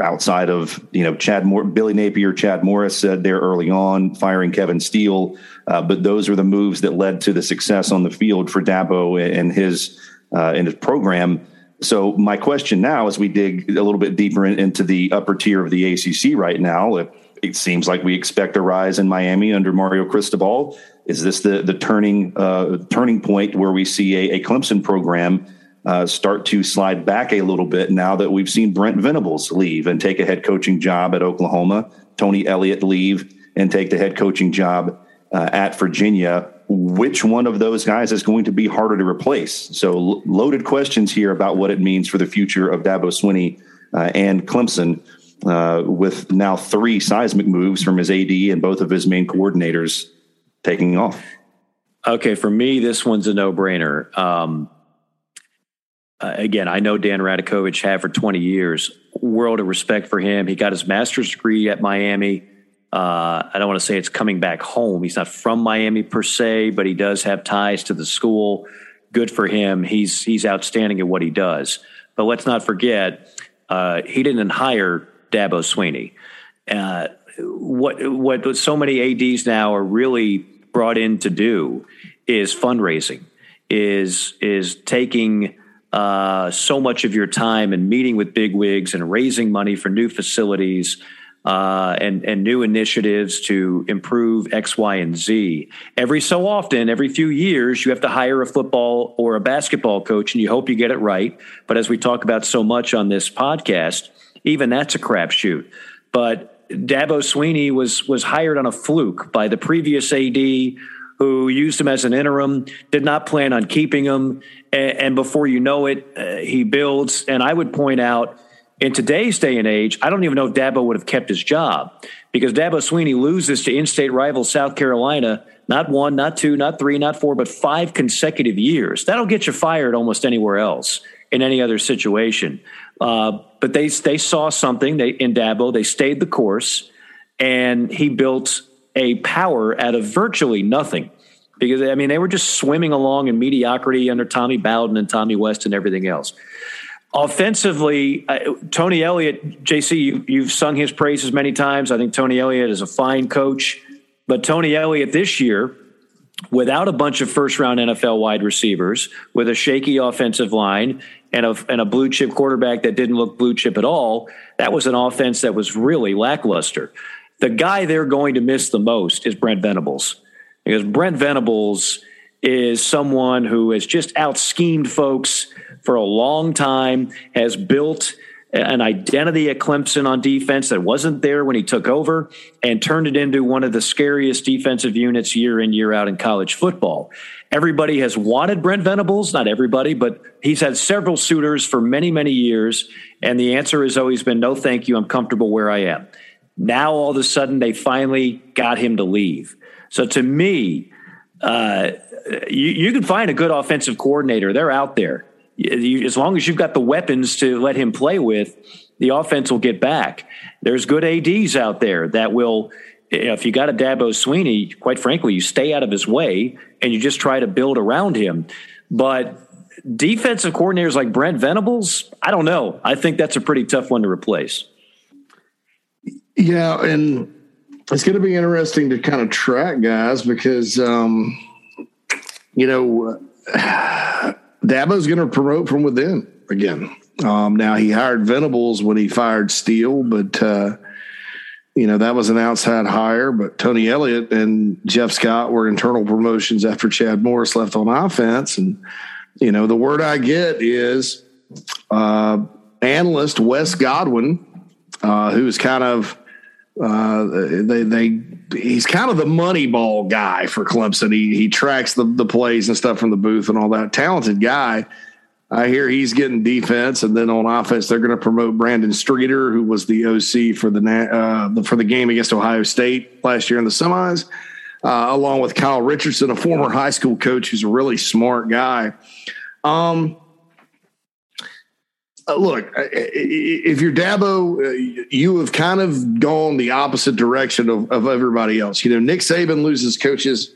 outside of you know Chad Moore, Billy Napier, Chad Morris said there early on, firing Kevin Steele, but those are the moves that led to the success on the field for Dabo and his and his program. So my question now, as we dig a little bit deeper in, into the upper tier of the ACC right now, it, it, seems like we expect a rise in Miami under Mario Cristobal. Is this the the turning uh, turning point where we see a, a Clemson program uh, start to slide back a little bit now that we've seen Brent Venables leave and take a head coaching job at Oklahoma, Tony Elliott leave and take the head coaching job uh, at Virginia? Which one of those guys is going to be harder to replace? So, loaded questions here about what it means for the future of Dabo Swinney uh, and Clemson, uh, with now three seismic moves from his AD and both of his main coordinators taking off. Okay, for me, this one's a no-brainer. Um, again, I know Dan Radakovich had for 20 years. World of respect for him. He got his master's degree at Miami. Uh, I don't want to say it's coming back home. He's not from Miami per se, but he does have ties to the school. Good for him. He's he's outstanding at what he does. But let's not forget, uh, he didn't hire Dabo Swinney. Uh, what what so many ads now are really brought in to do is fundraising, is is taking uh, so much of your time and meeting with big wigs and raising money for new facilities. Uh, and and new initiatives to improve X, Y, and Z. Every so often, every few years, you have to hire a football or a basketball coach, and you hope you get it right. But as we talk about so much on this podcast, even that's a crapshoot. But Dabo Swinney was was hired on a fluke by the previous AD who used him as an interim, did not plan on keeping him, and, and before you know it, uh, he builds. And I would point out in today's day and age, I don't even know if Dabo would have kept his job because Dabo Swinney loses to in-state rival South Carolina not one, not two, not three, not four, but five consecutive years. That'll get you fired almost anywhere else in any other situation. Uh, but they they saw something they, in Dabo. They stayed the course, and he built a power out of virtually nothing. Because I mean, they were just swimming along in mediocrity under Tommy Bowden and Tommy West and everything else. Offensively, uh, Tony Elliott, JC, you, you've sung his praises many times. I think Tony Elliott is a fine coach, but Tony Elliott this year without a bunch of first round NFL wide receivers, with a shaky offensive line and a, and a blue chip quarterback that didn't look blue chip at all, that was an offense that was really lackluster. The guy they're going to miss the most is Brent Venables because Brent Venables is someone who has just out schemed folks for a long time, has built an identity at Clemson on defense that wasn't there when he took over and turned it into one of the scariest defensive units year in, year out in college football. Everybody has wanted Brent Venables, not everybody, but he's had several suitors for many, many years. And the answer has always been no, thank you. I'm comfortable where I am. Now, all of a sudden, they finally got him to leave. So to me, uh, you, you can find a good offensive coordinator. They're out there as long as you've got the weapons to let him play with, the offense will get back. There's good ads out there that will. If you got a Dabo Swinney, quite frankly, you stay out of his way and you just try to build around him. But defensive coordinators like Brent Venables, I don't know. I think that's a pretty tough one to replace. Yeah, and it's going to be interesting to kind of track guys because, um, you know, Dabo's going to promote from within again. Um, now he hired Venables when he fired Steele, but uh, you know that was an outside hire. But Tony Elliott and Jeff Scott were internal promotions after Chad Morris left on offense, and you know the word I get is uh, analyst Wes Goodwin, uh, who is kind of uh, they they he's kind of the money ball guy for Clemson. He he tracks the the plays and stuff from the booth and all that. Talented guy. I hear he's getting defense, and then on offense, they're going to promote Brandon Streeter, who was the OC for the uh, for the game against Ohio State last year in the semis, uh, along with Kyle Richardson, a former high school coach who's a really smart guy. Um, uh, look, if you're Dabo, uh, you have kind of gone the opposite direction of, of everybody else. You know, Nick Saban loses coaches.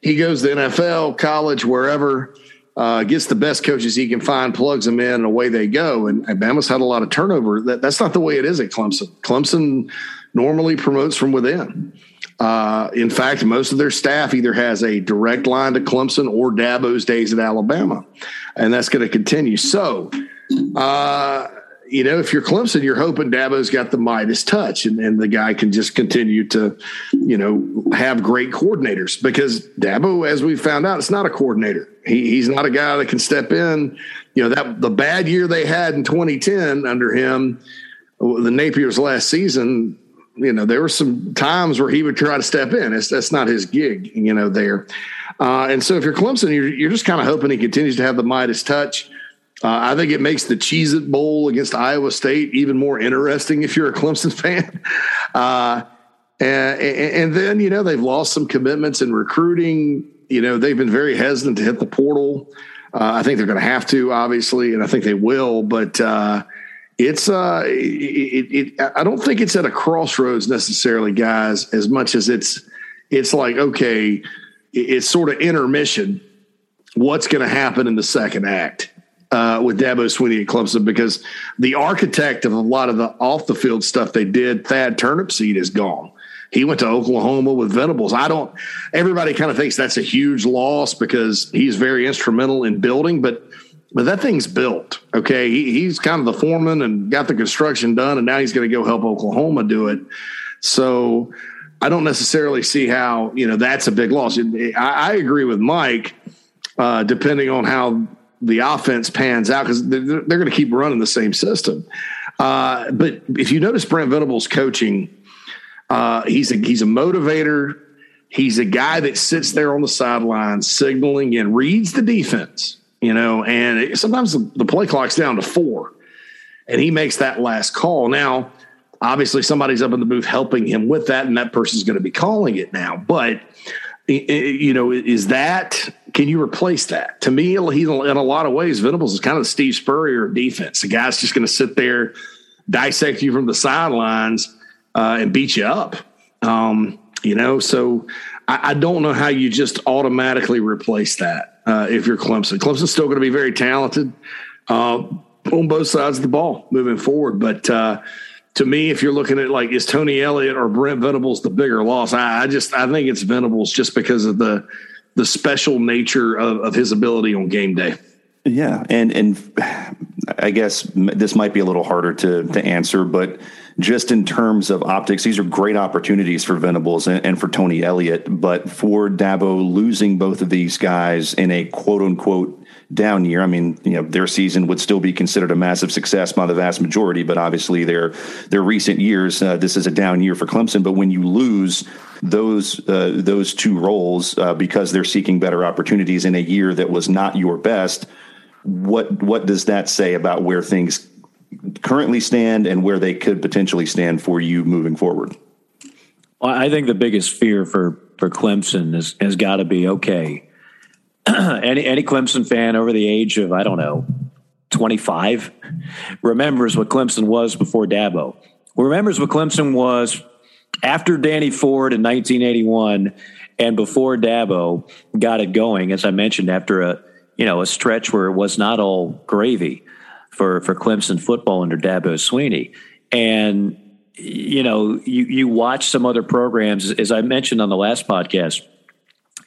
He goes to NFL, college, wherever, uh, gets the best coaches he can find, plugs them in, and away they go. And, and Bama's had a lot of turnover. That, that's not the way it is at Clemson. Clemson normally promotes from within. Uh, in fact, most of their staff either has a direct line to Clemson or Dabo's days at Alabama, and that's going to continue. So, uh, you know, if you're Clemson, you're hoping Dabo's got the Midas touch and, and the guy can just continue to, you know, have great coordinators because Dabo, as we found out, it's not a coordinator. He, he's not a guy that can step in. You know, that the bad year they had in 2010 under him, the Napier's last season, you know, there were some times where he would try to step in. It's, that's not his gig, you know, there. Uh, and so if you're Clemson, you're, you're just kind of hoping he continues to have the Midas touch uh, I think it makes the Cheez It Bowl against Iowa State even more interesting if you're a Clemson [LAUGHS] fan. Uh, and, and, then, you know, they've lost some commitments in recruiting. you know, they've been very hesitant to hit the portal. Uh, I think they're going to have to, obviously, and I think they will. But uh, it's uh, it, it, I don't think it's at a crossroads necessarily, guys, as much as it's it's like okay, it's sort of intermission. What's going to happen in the second act? Uh, with Dabo Swinney at Clemson because the architect of a lot of the off the field stuff they did, Thad Turnipseed, is gone. He went to Oklahoma with Venables. I don't. Everybody kind of thinks that's a huge loss because he's very instrumental in building, but but that thing's built. Okay, he, he's kind of the foreman and got the construction done, and now he's going to go help Oklahoma do it. So I don't necessarily see how you know that's a big loss. I, I agree with Mike. Uh, depending on how the offense pans out, because they're, they're going to keep running the same system. Uh, but if you notice Brent Venables coaching uh, he's a he's a motivator. He's a guy that sits there on the sidelines signaling and reads the defense, you know, and it, sometimes the, the play clock's down to four and he makes that last call. Now, obviously somebody's up in the booth helping him with that and that person's going to be calling it now. But you know, is that can you replace that? To me, he's in a lot of ways, Venables is kind of Steve Spurrier defense. The guy's just going to sit there, dissect you from the sidelines, uh, and beat you up. Um, you know, so I, I, don't know how you just automatically replace that uh, if you're Clemson. Clemson's still going to be very talented uh, on both sides of the ball moving forward. But uh, to me, if you're looking at like is Tony Elliott or Brent Venables the bigger loss, I, I just I think it's Venables just because of the the special nature of, of his ability on game day. Yeah, and and I guess this might be a little harder to to answer, but just in terms of optics, these are great opportunities for Venables and, and for Tony Elliott. But for Dabo losing both of these guys in a quote unquote down year. I mean, you know, their season would still be considered a massive success by the vast majority, but obviously their their recent years, uh, this is a down year for Clemson. But when you lose those uh, those two roles uh, because they're seeking better opportunities in a year that was not your best, what what does that say about where things currently stand and where they could potentially stand for you moving forward? I think the biggest fear for for Clemson is, has got to be okay. [CLEARS THROAT] any any Clemson fan over the age of I don't know twenty five remembers what Clemson was before Dabo. Remembers what Clemson was after Danny Ford in 1981 and before Dabo got it going. As I mentioned, after a you know a stretch where it was not all gravy for for Clemson football under Dabo Swinney and you know you you watch some other programs as I mentioned on the last podcast.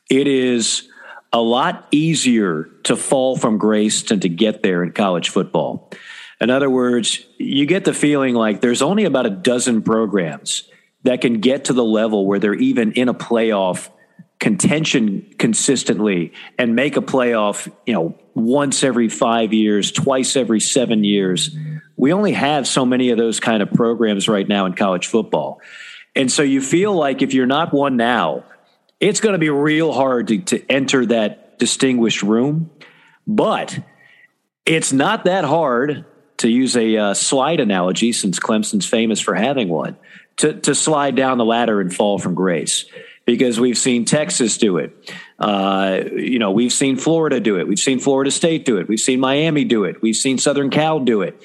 It is a lot easier to fall from grace than to get there in college football. In other words, you get the feeling like there's only about a dozen programs that can get to the level where they're even in a playoff contention consistently and make a playoff, you know, once every five years, twice every seven years. We only have so many of those kind of programs right now in college football. And so you feel like if you're not one now, it's going to be real hard to, to enter that distinguished room. But it's not that hard to use a uh, slide analogy, since Clemson's famous for having one, to, to slide down the ladder and fall from grace because we've seen Texas do it. Uh, you know, we've seen Florida do it. We've seen Florida State do it. We've seen Miami do it. We've seen Southern Cal do it.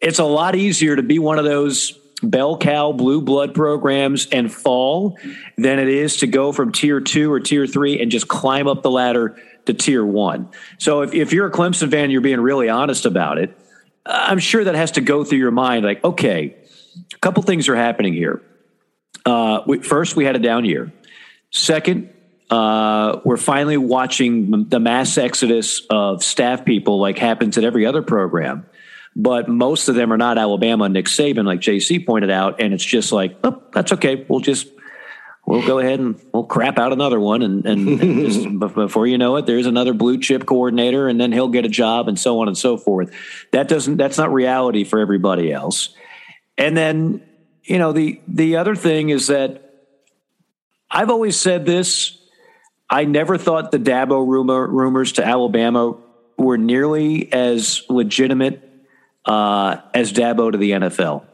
It's a lot easier to be one of those bell cow blue blood programs and fall than it is to go from tier two or tier three and just climb up the ladder to tier one. So if, if you're a Clemson fan, you're being really honest about it. I'm sure that has to go through your mind like, okay, a couple things are happening here. Uh, we, first, we had a down year. Second, uh, we're finally watching the mass exodus of staff people like happens at every other program. But most of them are not Alabama Nick Saban, like JC pointed out. And it's just like, oh, that's okay. We'll just, we'll go ahead and we'll crap out another one. And, and, and [LAUGHS] just, before you know it, there's another blue chip coordinator and then he'll get a job and so on and so forth. That doesn't, that's not reality for everybody else. And then, you know, the, the other thing is that I've always said this. I never thought the Dabo rumor, rumors to Alabama were nearly as legitimate uh, as Dabo to the NFL.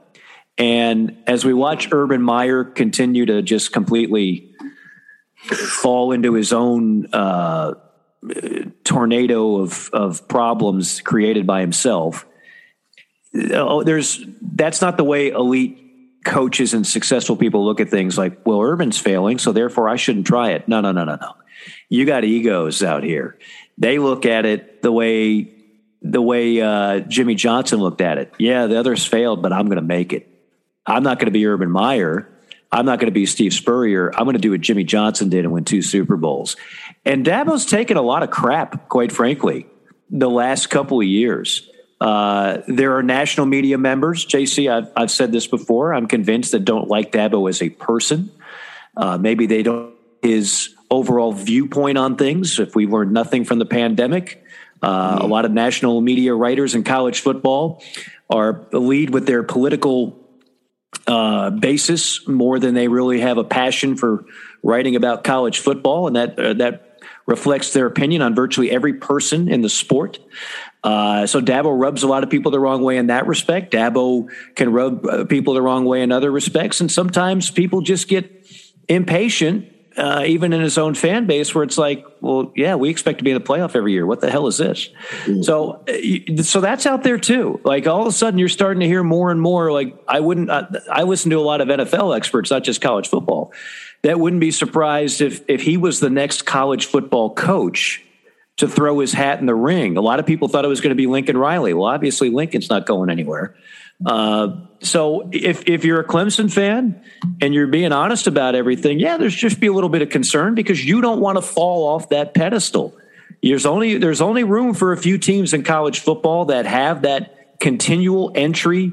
And as we watch Urban Meyer continue to just completely fall into his own uh, tornado of of problems created by himself. Oh, there's that's not the way elite coaches and successful people look at things like, well, Urban's failing, so therefore I shouldn't try it. No, no, no, no, no. You got egos out here. They look at it the way the way uh, Jimmy Johnson looked at it. Yeah, the others failed, but I'm going to make it. I'm not going to be Urban Meyer. I'm not going to be Steve Spurrier. I'm going to do what Jimmy Johnson did and win two Super Bowls. And Dabo's taken a lot of crap, quite frankly, the last couple of years. Uh, there are national media members, JC, I've, I've, said this before. I'm convinced that don't like Dabo as a person. Uh, maybe they don't his overall viewpoint on things. If we learned nothing from the pandemic, uh, a lot of national media writers in college football are lead with their political uh, basis more than they really have a passion for writing about college football, and that uh, that reflects their opinion on virtually every person in the sport. Uh, so Dabo rubs a lot of people the wrong way in that respect. Dabo can rub uh, people the wrong way in other respects, and sometimes people just get impatient uh, even in his own fan base, where it's like, well, yeah, we expect to be in the playoff every year. What the hell is this? Mm. So, uh, so that's out there too. Like all of a sudden, you're starting to hear more and more. Like I wouldn't. I, I listen to a lot of NFL experts, not just college football. That wouldn't be surprised if if he was the next college football coach to throw his hat in the ring. A lot of people thought it was going to be Lincoln Riley. Well, obviously Lincoln's not going anywhere. Uh, so if if you're a Clemson fan and you're being honest about everything, yeah, there's just be a little bit of concern because you don't want to fall off that pedestal. There's only there's only room for a few teams in college football that have that continual entry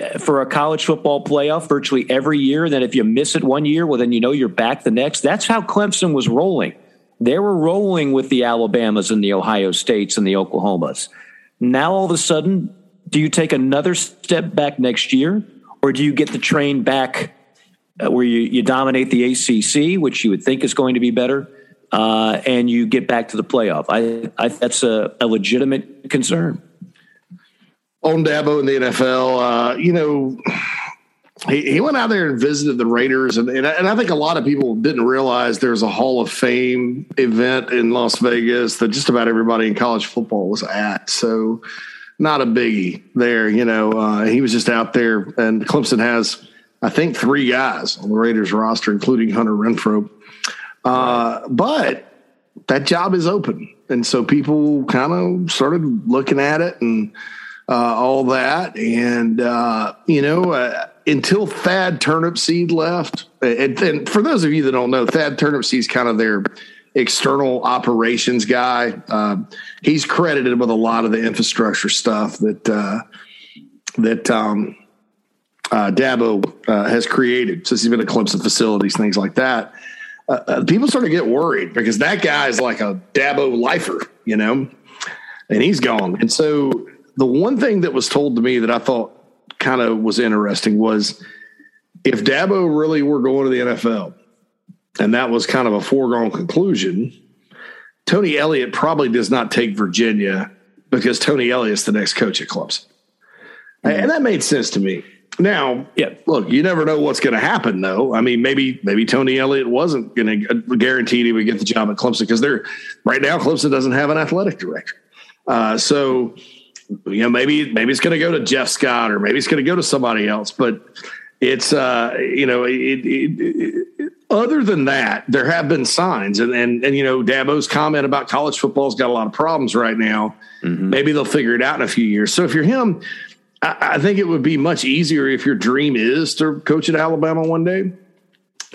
uh, for a college football playoff virtually every year. Then if you miss it one year, well, then you know you're back the next. That's how Clemson was rolling. They were rolling with the Alabamas and the Ohio States and the Oklahomas. Now all of a sudden do you take another step back next year, or do you get the train back uh, where you, you dominate the ACC, which you would think is going to be better, uh, and you get back to the playoff? I, I that's a, a legitimate concern. On Dabo in the NFL, uh, you know, he, he went out there and visited the Raiders, and, and, and I think a lot of people didn't realize there's a Hall of Fame event in Las Vegas that just about everybody in college football was at. So not a biggie there. You know, uh, he was just out there, and Clemson has, I think, three guys on the Raiders roster, including Hunter Renfrow. Uh, but that job is open, and so people kind of started looking at it and uh, all that, and uh, you know. Uh, until Thad Turnipseed left, and, and for those of you that don't know, Thad Turnipseed is kind of their external operations guy. Uh, he's credited with a lot of the infrastructure stuff that uh, that um, uh, Dabo uh, has created since he's been at Clemson facilities, things like that. Uh, uh, people start to get worried because that guy is like a Dabo lifer, you know, and he's gone. And so the one thing that was told to me that I thought kind of was interesting was if Dabo really were going to the NFL and that was kind of a foregone conclusion. Tony Elliott probably does not take Virginia because Tony Elliott's the next coach at Clemson. Mm-hmm. And that made sense to me. Now, yeah, look, you never know what's going to happen, though. I mean, maybe maybe Tony Elliott wasn't going to guarantee he would get the job at Clemson because they're right now Clemson doesn't have an athletic director. Uh, so, you know, maybe maybe it's going to go to Jeff Scott or maybe it's going to go to somebody else. But it's uh, you know, it, it, it, other than that, there have been signs, and and and you know, Dabo's comment about college football's got a lot of problems right now. Mm-hmm. Maybe they'll figure it out in a few years. So if you're him, I, I think it would be much easier if your dream is to coach at Alabama one day,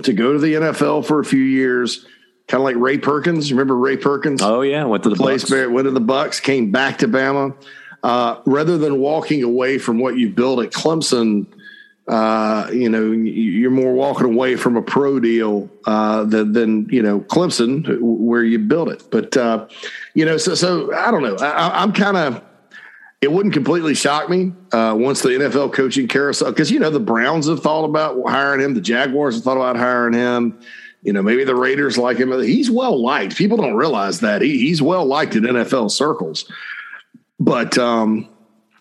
to go to the NFL for a few years, kind of like Ray Perkins. Remember Ray Perkins? Oh yeah, went to the place, Bucks. went to the Bucks, came back to Bama. Uh, rather than walking away from what you built at Clemson uh, you know, you're more walking away from a pro deal uh, than, than, you know Clemson, where you built it. But uh, you know, so so I don't know. I, am kind of. It wouldn't completely shock me uh, once the NFL coaching carousel, because you know the Browns have thought about hiring him, the Jaguars have thought about hiring him. You know, maybe the Raiders like him. He's well liked. People don't realize that he, he's well liked in NFL circles. But um,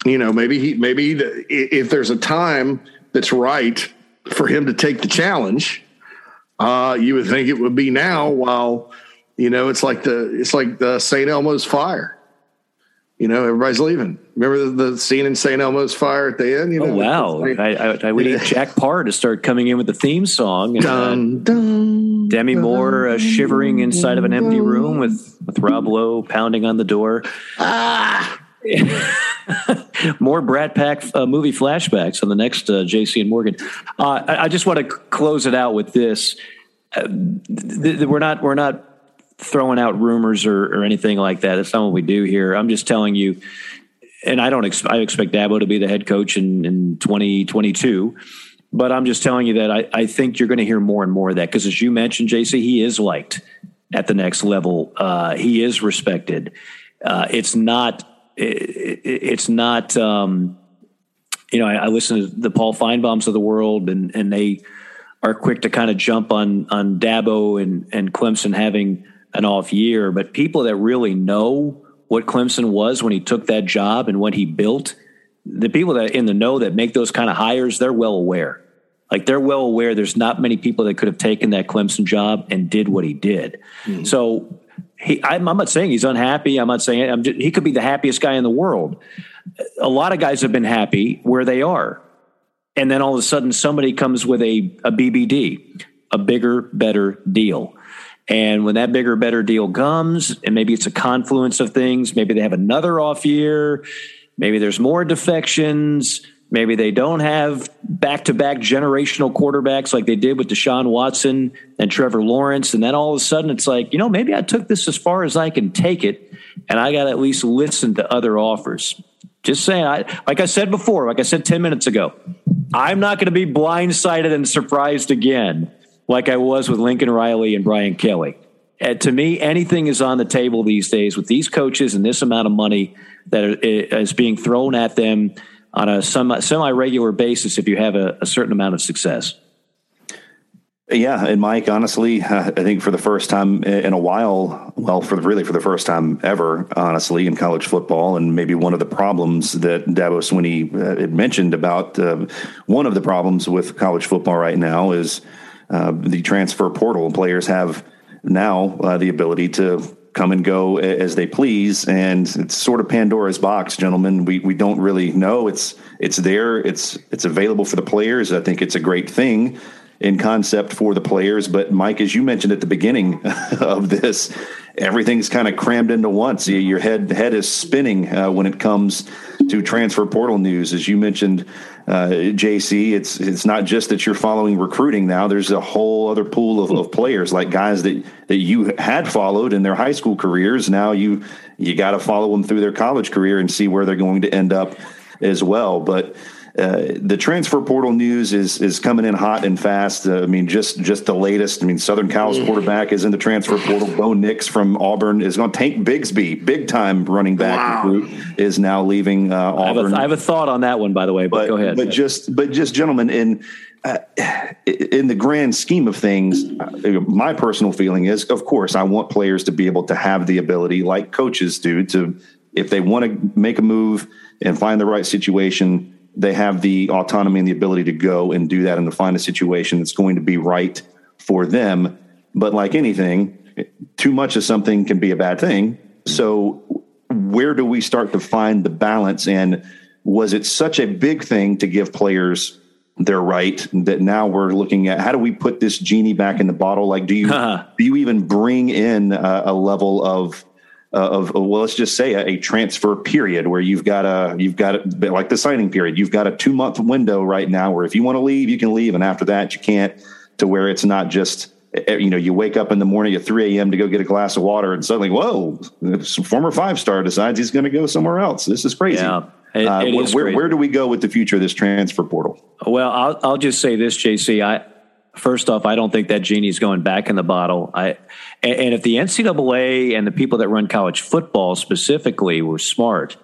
you know, maybe he maybe the, if there's a time that's right for him to take the challenge. Uh, you would think it would be now. While you know, it's like the it's like the St. Elmo's fire. You know, everybody's leaving. Remember the, the scene in St. Elmo's fire at the end? You Oh, know, wow. I, I, I would need Jack Parr to start coming in with the theme song. And, uh, Dun, dun, Demi Moore uh, shivering inside of an empty room with, with Rob Lowe pounding on the door. ah, [LAUGHS] [LAUGHS] More Brat Pack uh, movie flashbacks on the next uh, JC and Morgan. Uh, I, I just want to c- close it out with this. Uh, th- th- we're not we're not throwing out rumors or, or anything like that. That's not what we do here. I'm just telling you, and I don't ex- I expect Dabo to be the head coach in, in 2022. But I'm just telling you that I, I think you're going to hear more and more of that because, as you mentioned, JC, he is liked at the next level. Uh, he is respected. Uh, it's not. It, it, it's not. Um, you know, I, I listen to the Paul Finebaums of the world, and and they are quick to kind of jump on on Dabo and and Clemson having an off year. But people that really know what Clemson was when he took that job and what he built, the people that in the know that make those kind of hires, they're well aware. Like they're well aware there's not many people that could have taken that Clemson job and did what he did. So he, I'm, I'm not saying he's unhappy. I'm not saying I'm just, he could be the happiest guy in the world. A lot of guys have been happy where they are. And then all of a sudden somebody comes with a, a BBD, a bigger, better deal. And when that bigger, better deal comes, and maybe it's a confluence of things, maybe they have another off year, maybe there's more defections, maybe they don't have back to back generational quarterbacks like they did with Deshaun Watson and Trevor Lawrence. And then all of a sudden it's like, you know, maybe I took this as far as I can take it, and I got to at least listen to other offers. Just saying, I, like I said before, like I said 10 minutes ago, I'm not going to be blindsided and surprised again like I was with Lincoln Riley and Brian Kelly. And to me, anything is on the table these days with these coaches and this amount of money that is being thrown at them on a semi regular basis if you have a, a, certain amount of success. Yeah, and Mike, honestly, [LAUGHS] I think for the first time in a while, well, for really for the first time ever, honestly, in college football, and maybe one of the problems that Dabo Swinney uh, had mentioned about uh, one of the problems with college football right now is uh, the transfer portal. Players have now uh, the ability to come and go as they please, and it's sort of Pandora's box, gentlemen. We we don't really know. It's it's there. It's it's available for the players. I think it's a great thing in concept for the players. But Mike, as you mentioned at the beginning [LAUGHS] of this, everything's kind of crammed into once. Your head head is spinning uh, when it comes to transfer portal news. As you mentioned, uh, JC, it's it's not just that you're following recruiting now. There's a whole other pool of, of players, like guys that that you had followed in their high school careers. Now you you got to follow them through their college career and see where they're going to end up as well. But uh, the transfer portal news is is coming in hot and fast. Uh, I mean, just just the latest. I mean, Southern Cal's quarterback is in the transfer portal. Bo Nix from Auburn is going. To tank Bigsby, big time running back wow. recruit, is now leaving uh, Auburn. I have, a, I have, a thought on that one, by the way. But, but go ahead. But just but just gentlemen in. Uh, in the grand scheme of things, uh, my personal feeling is, of course, I want players to be able to have the ability, like coaches do, to if they want to make a move and find the right situation, they have the autonomy and the ability to go and do that and to find a situation that's going to be right for them. But like anything, too much of something can be a bad thing. So, where do we start to find the balance? And was it such a big thing to give players their right that now we're looking at how do we put this genie back in the bottle? Like, do you [LAUGHS] do you even bring in a, a level of uh, of well, let's just say a, a, transfer period where you've got a you've got a, like the signing period. You've got a two month window right now where if you want to leave, you can leave, and after that, you can't. To where it's not just you know you wake up in the morning at 3 a.m. to go get a glass of water, and suddenly, whoa, some former five star decides he's going to go somewhere else. This is crazy. Yeah. It, uh, it where, is where, crazy. where do we go with the future of this transfer portal? Well, I'll, I'll just say this, JC. I first off, I don't think that genie's going back in the bottle. I and, and if the NCAA and the people that run college football specifically were smart,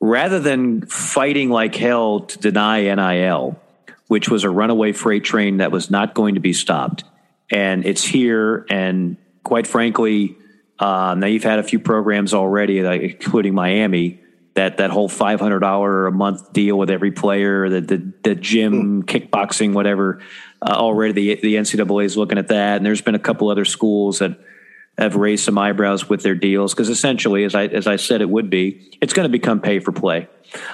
rather than fighting like hell to deny NIL, which was a runaway freight train that was not going to be stopped, and it's here, and quite frankly, um, now you've had a few programs already, like, including Miami, that that whole five hundred dollar a month deal with every player, the the, the gym, mm. kickboxing, whatever. Uh, already, the the NCAA is looking at that, and there's been a couple other schools that have raised some eyebrows with their deals because essentially, as I as I said, it would be it's going to become pay for play.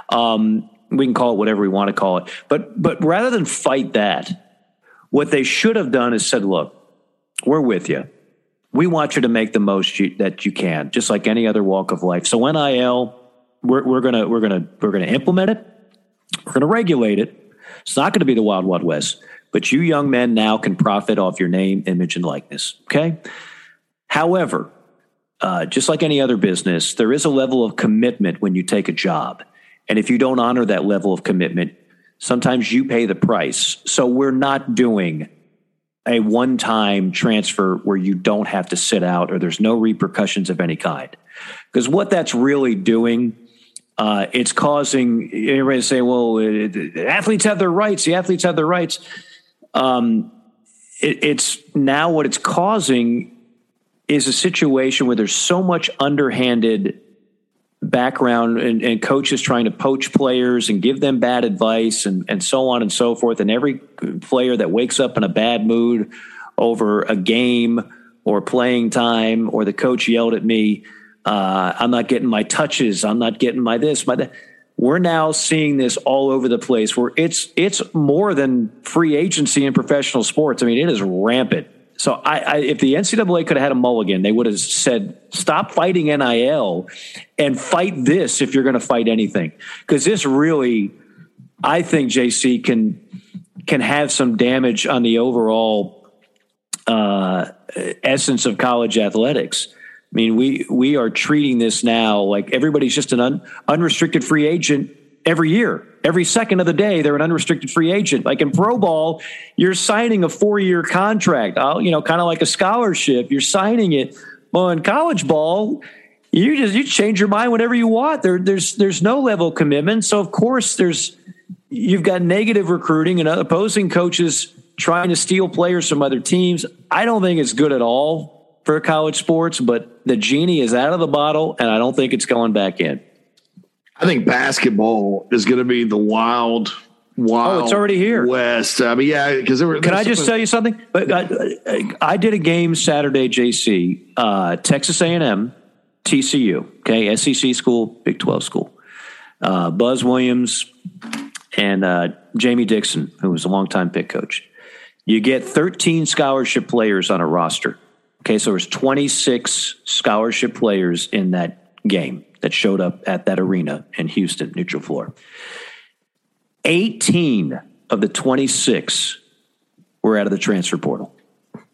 Um, we can call it whatever we want to call it, but but rather than fight that, what they should have done is said, look, we're with you. We want you to make the most you, that you can, just like any other walk of life. So NIL, we're, we're gonna we're gonna we're gonna implement it. We're gonna regulate it. It's not going to be the wild wild west, but you young men now can profit off your name, image, and likeness. Okay. However, uh, just like any other business, there is a level of commitment when you take a job. And if you don't honor that level of commitment, sometimes you pay the price. So we're not doing a one time transfer where you don't have to sit out or there's no repercussions of any kind. Because what that's really doing, uh, it's causing everybody to say, well, it, athletes have their rights, the athletes have their rights. Um, it, it's now what it's causing is a situation where there's so much underhanded background and, and, coaches trying to poach players and give them bad advice and, and so on and so forth. And every player that wakes up in a bad mood over a game or playing time or the coach yelled at me, uh, I'm not getting my touches. I'm not getting my this, my that. We're now seeing this all over the place where it's it's more than free agency in professional sports. I mean, it is rampant so I, I, if the NCAA could have had a mulligan, they would have said, "Stop fighting NIL and fight this if you're going to fight anything." Because this really, I think JC can can have some damage on the overall uh, essence of college athletics. I mean, we we are treating this now like everybody's just an un, unrestricted free agent every year. Every second of the day, they're an unrestricted free agent. Like in pro ball, you're signing a four year contract, I'll, you know, kind of like a scholarship. You're signing it. Well, in college ball, you just you change your mind whenever you want. There, there's there's no level commitment. So of course, there's you've got negative recruiting and opposing coaches trying to steal players from other teams. I don't think it's good at all for college sports, but the genie is out of the bottle, and I don't think it's going back in. I think basketball is going to be the wild, wild. Oh, it's already here. West. I mean, yeah, because there were. Can I just tell you something? But I, I did a game Saturday, JC, uh, Texas A&M, TCU. Okay, SEC school, Big Twelve school. Uh, Buzz Williams and uh, Jamie Dixon, who was a longtime Pitt coach. You get 13 scholarship players on a roster. Okay, so there's 26 scholarship players in that game that showed up at that arena in Houston, neutral floor. 18 of the 26 were out of the transfer portal.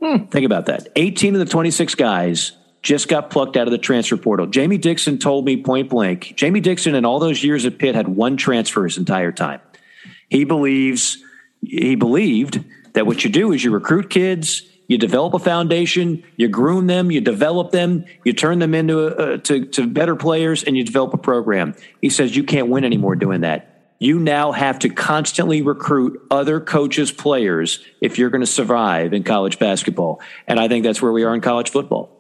Hmm. Think about that. 18 of the 26 guys just got plucked out of the transfer portal. Jamie Dixon told me point blank Jamie Dixon, in all those years at Pitt, had one transfer his entire time. He believes, he believed that what you do is you recruit kids, you develop a foundation, you groom them, you develop them, you turn them into a, to, to better players, and you develop a program. He says you can't win anymore doing that. You now have to constantly recruit other coaches' players if you're going to survive in college basketball. And I think that's where we are in college football.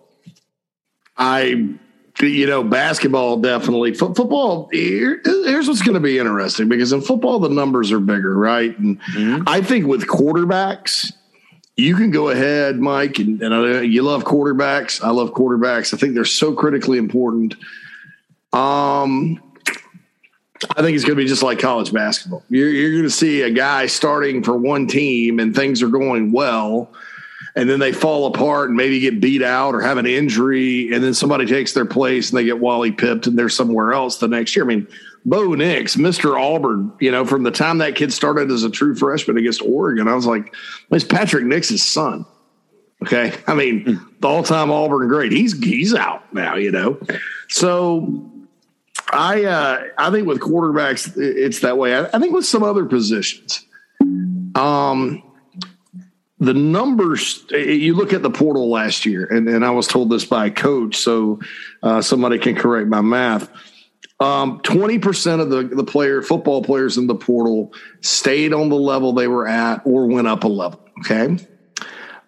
I you know, basketball definitely. F- football. Here, here's what's going to be interesting because in football the numbers are bigger, right? And mm-hmm. I think with quarterbacks, you can go ahead, Mike, and, and you love quarterbacks. I love quarterbacks. I think they're so critically important. Um, I think it's going to be just like college basketball. You're, you're going to see a guy starting for one team and things are going well, and then they fall apart and maybe get beat out or have an injury, and then somebody takes their place and they get Wally pipped and they're somewhere else the next year. I mean, Bo Nix, Mr. Auburn, you know, from the time that kid started as a true freshman against Oregon, I was like, it's Patrick Nix's son. Okay. I mean, mm. the all time Auburn great. He's he's out now, you know. So I uh I think with quarterbacks it's that way. I, I think with some other positions. Um the numbers you look at the portal last year, and, and I was told this by a coach, so uh, somebody can correct my math um, 20% of the, the player football players in the portal stayed on the level they were at or went up a level. Okay.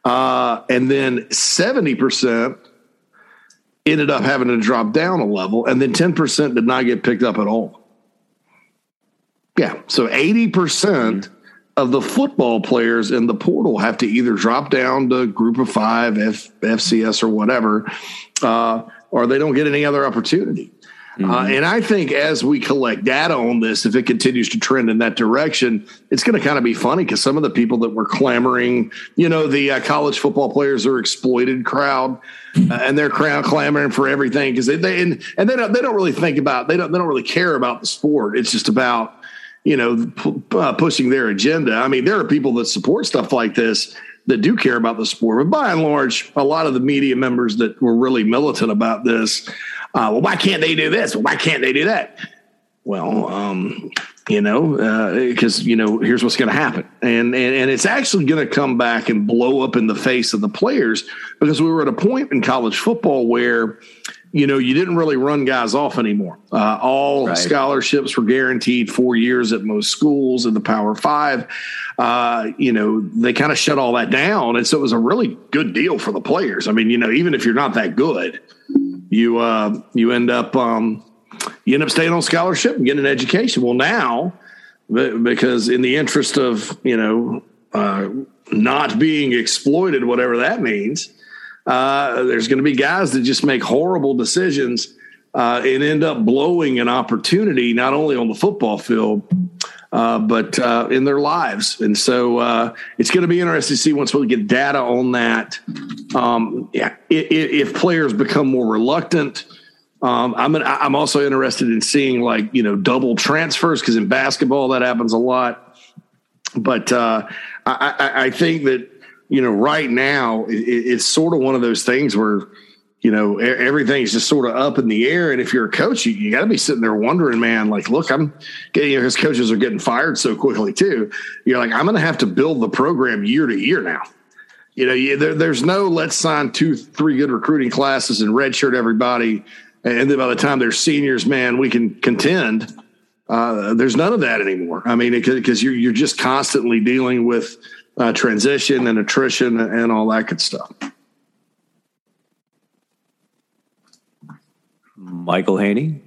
Uh, and then 70% ended up having to drop down a level, and then 10% did not get picked up at all. Yeah. So 80% of the football players in the portal have to either drop down to group of five, F, FCS, or whatever, uh, or they don't get any other opportunity. Uh, mm-hmm. Uh, and I think as we collect data on this, if it continues to trend in that direction, it's going to kind of be funny because some of the people that were clamoring, you know, the uh, college football players are exploited crowd, uh, and they're crowd clamoring for everything because they, they and, and they don't they don't really think about they don't they don't really care about the sport. It's just about you know p- uh, pushing their agenda. I mean, there are people that support stuff like this that do care about the sport, but by and large, a lot of the media members that were really militant about this uh, well, why can't they do this? Well, why can't they do that? Well, um, you know, because uh, you know, here's what's going to happen, and, and and it's actually going to come back and blow up in the face of the players because we were at a point in college football where, you know, you didn't really run guys off anymore. Uh, all right. scholarships were guaranteed four years at most schools in the Power Five. Uh, you know, they kind of shut all that down, and so it was a really good deal for the players. I mean, you know, even if you're not that good you uh, you end up um, you end up staying on scholarship and getting an education. Well, now because in the interest of you know uh, not being exploited, whatever that means, uh, there's going to be guys that just make horrible decisions uh, and end up blowing an opportunity not only on the football field uh, but uh, in their lives. And so uh, it's going to be interesting to see once we get data on that. Um, yeah, if, if, players become more reluctant. Um, I'm an, I'm also interested in seeing like you know double transfers because in basketball that happens a lot. But uh, I, I, I, think that you know right now it, it's sort of one of those things where you know, everything's just sort of up in the air. And if you're a coach, you, you got to be sitting there wondering, man, like, look, I'm getting, you know, his coaches are getting fired so quickly too. You're like, I'm going to have to build the program year to year now. You know, you, there, there's no let's sign two, three good recruiting classes and redshirt everybody. And then by the time they're seniors, man, we can contend. Uh, there's none of that anymore. I mean, because you're, you're just constantly dealing with uh, transition and attrition and all that good stuff. Michael Haney.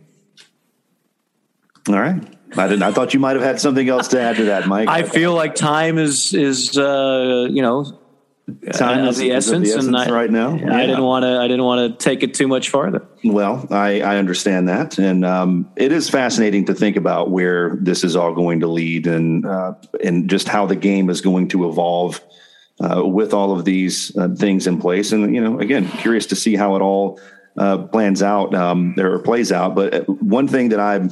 All right. I didn't. I thought you might have had something else to add to that, Mike. I feel like time is is uh, you know time is the essence, the essence and I, right now. Yeah. I didn't want to. I didn't want to take it too much farther. Well, I, I understand that, and um, it is fascinating to think about where this is all going to lead, and uh, and just how the game is going to evolve uh, with all of these uh, things in place. And you know, again, curious to see how it all uh, plans out um, or plays out. But uh, one thing that I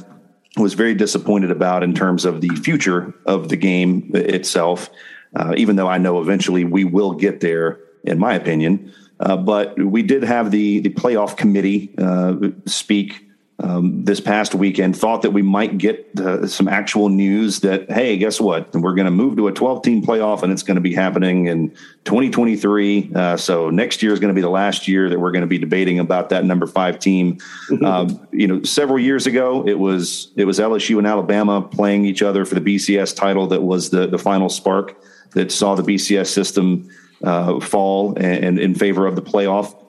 was very disappointed about in terms of the future of the game itself, uh, even though I know eventually we will get there, in my opinion. Uh, but we did have the the playoff committee uh, speak um, this past weekend thought that we might get uh, some actual news that hey guess what? We're going to move to a 12 team playoff and it's going to be happening in 2023 uh, so next year is going to be the last year that we're going to be debating about that number five team. Mm-hmm. um, you know several years ago it was it was lsu and alabama playing each other for the bcs title that was the the final spark that saw the bcs system uh, fall and, and in favor of the playoff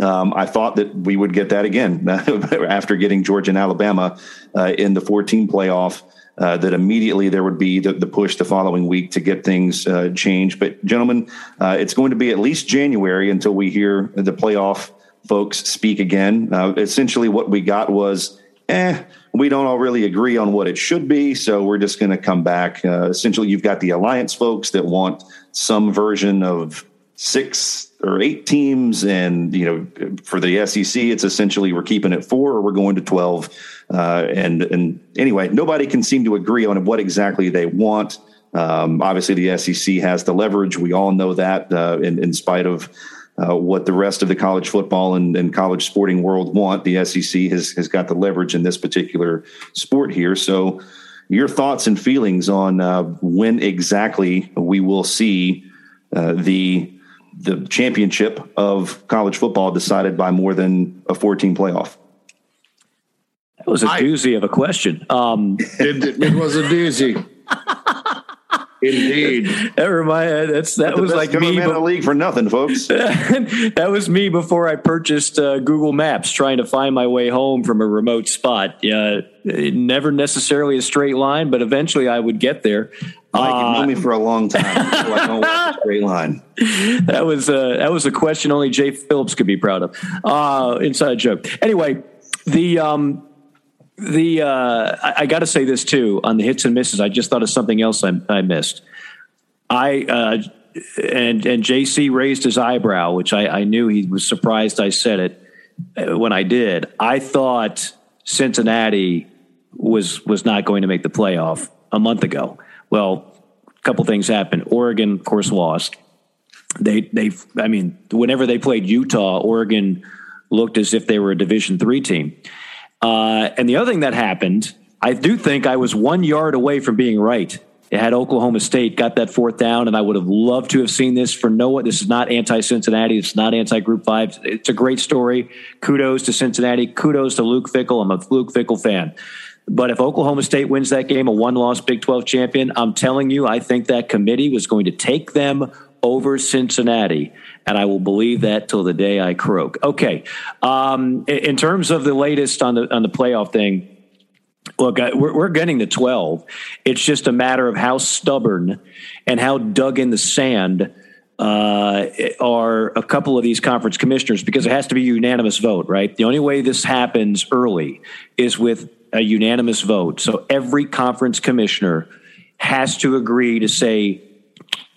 um, I thought that we would get that again [LAUGHS] after getting Georgia and Alabama uh, in the 14 playoff. Uh, that immediately there would be the, the, push the following week to get things uh, changed. But, gentlemen, uh, it's going to be at least January until we hear the playoff folks speak again. Uh, essentially, what we got was, eh, we don't all really agree on what it should be, so we're just going to come back. Uh, essentially, you've got the alliance folks that want some version of six or eight teams, and you know, for the SEC, it's essentially we're keeping it four or we're going to twelve. Uh, and and anyway, nobody can seem to agree on what exactly they want. Um, obviously, the SEC has the leverage. We all know that, uh, in, in spite of uh, what the rest of the college football and, and, college sporting world want. The SEC has has got the leverage in this particular sport here. So, your thoughts and feelings on uh, when exactly we will see uh, the the championship of college football decided by more than a 14 playoff? That was a I, doozy of a question. Um, it, it, was a doozy. [LAUGHS] Indeed, [LAUGHS] that remind that's that was like me in the league for nothing, folks. [LAUGHS] that was me before I purchased uh, Google Maps, trying to find my way home from a remote spot. Yeah, never necessarily a straight line, but eventually I would get there. Mike, uh, you know me for a long time, so I don't walk a [LAUGHS] straight line. That was a, that was a question only Jay Phillips could be proud of. Uh, inside joke. Anyway, the um, the uh, I, I got to say this too on the hits and misses. I just thought of something else I, I missed. I uh, and and JC raised his eyebrow, which I, I knew he was surprised I said it uh, when I did. I thought Cincinnati was was not going to make the playoff a month ago. Well, a couple things happened. Oregon, of course, lost. They they I mean, whenever they played Utah, Oregon looked as if they were a Division three team. Uh, and the other thing that happened, I do think I was one yard away from being right. It had Oklahoma State got that fourth down, and I would have loved to have seen this for Noah. This is not anti Cincinnati. It's not anti Group Five. It's a great story. Kudos to Cincinnati. Kudos to Luke Fickell. I'm a Luke Fickell fan. But if Oklahoma State wins that game, a one loss Big 12 champion, I'm telling you, I think that committee was going to take them over Cincinnati. And I will believe that till the day I croak. Okay. Um, in terms of the latest on the, on the playoff thing, Look, we're, getting to 12. It's just a matter of how stubborn and how dug in the sand uh, are a couple of these conference commissioners because it has to be a unanimous vote, right? The only way this happens early is with a unanimous vote. So every conference commissioner has to agree to say,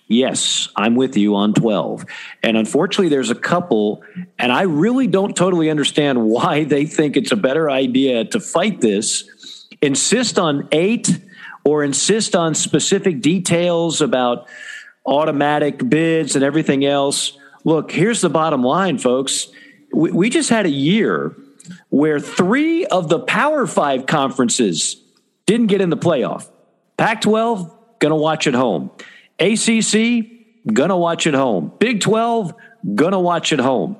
Yes, I'm with you on 12. And unfortunately, there's a couple, and I really don't totally understand [LAUGHS] why they think it's a better idea to fight this, insist on eight, or insist on specific details about automatic bids and everything else. Look, here's the bottom line, folks. We, we just had a year where three of the Power Five conferences didn't get in the playoff. Pac 12, going to watch at home. ACC, gonna watch at home. Big 12, gonna watch at home.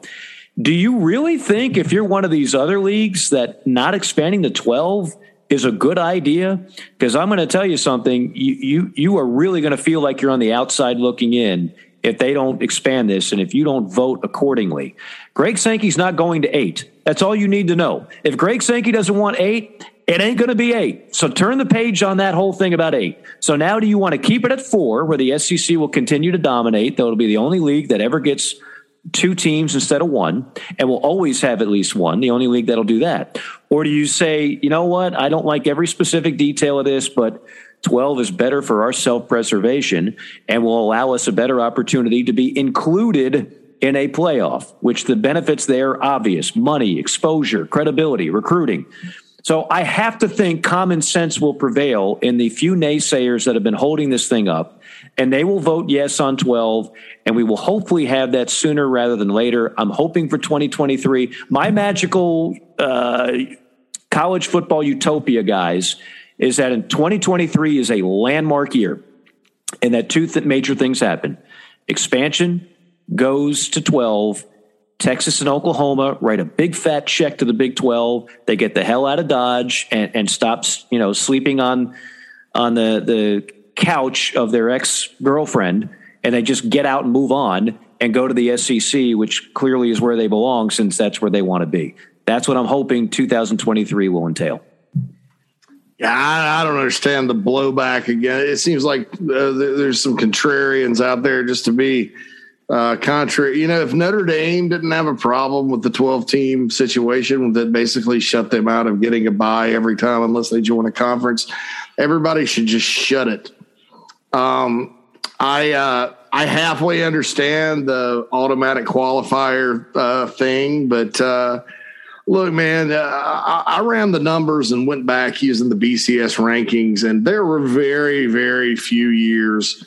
Do you really think if you're one of these other leagues that not expanding to 12 is a good idea? Because I'm going to tell you something, you, you, you are really going to feel like you're on the outside looking in if they don't expand this and if you don't vote accordingly. Greg Sankey's not going to eight. That's all you need to know. If Greg Sankey doesn't want eight, it ain't going to be eight. So turn the page on that whole thing about eight. So now do you want to keep it at four where the SEC will continue to dominate? That'll be the only league that ever gets two teams instead of one and will always have at least one, the only league that'll do that. Or do you say, you know what? I don't like every specific detail of this, but 12 is better for our self preservation and will allow us a better opportunity to be included in a playoff, which the benefits there are obvious money, exposure, credibility, recruiting. So I have to think common sense will prevail in the few naysayers that have been holding this thing up, and they will vote yes on 12, and we will hopefully have that sooner rather than later. I'm hoping for 2023. My magical uh, college football utopia, guys, is that in 2023 is a landmark year, and that two th- major things happen: expansion goes to 12 Texas and Oklahoma write a big fat check to the Big 12. They get the hell out of Dodge and, and stop, you know, sleeping on on the the couch of their ex girlfriend, and they just get out and move on and go to the SEC, which clearly is where they belong, since that's where they want to be. That's what I'm hoping 2023 will entail. Yeah, I, I don't understand the blowback again. It seems like uh, there's some contrarians out there just to be uh, contrary, you know, if Notre Dame didn't have a problem with the 12 team situation that basically shut them out of getting a bye every time unless they join a conference, everybody should just shut it. Um, I uh, I halfway understand the automatic qualifier uh, thing, but uh, look, man, uh, I, I, ran the numbers and went back using the BCS rankings, and there were very, very few years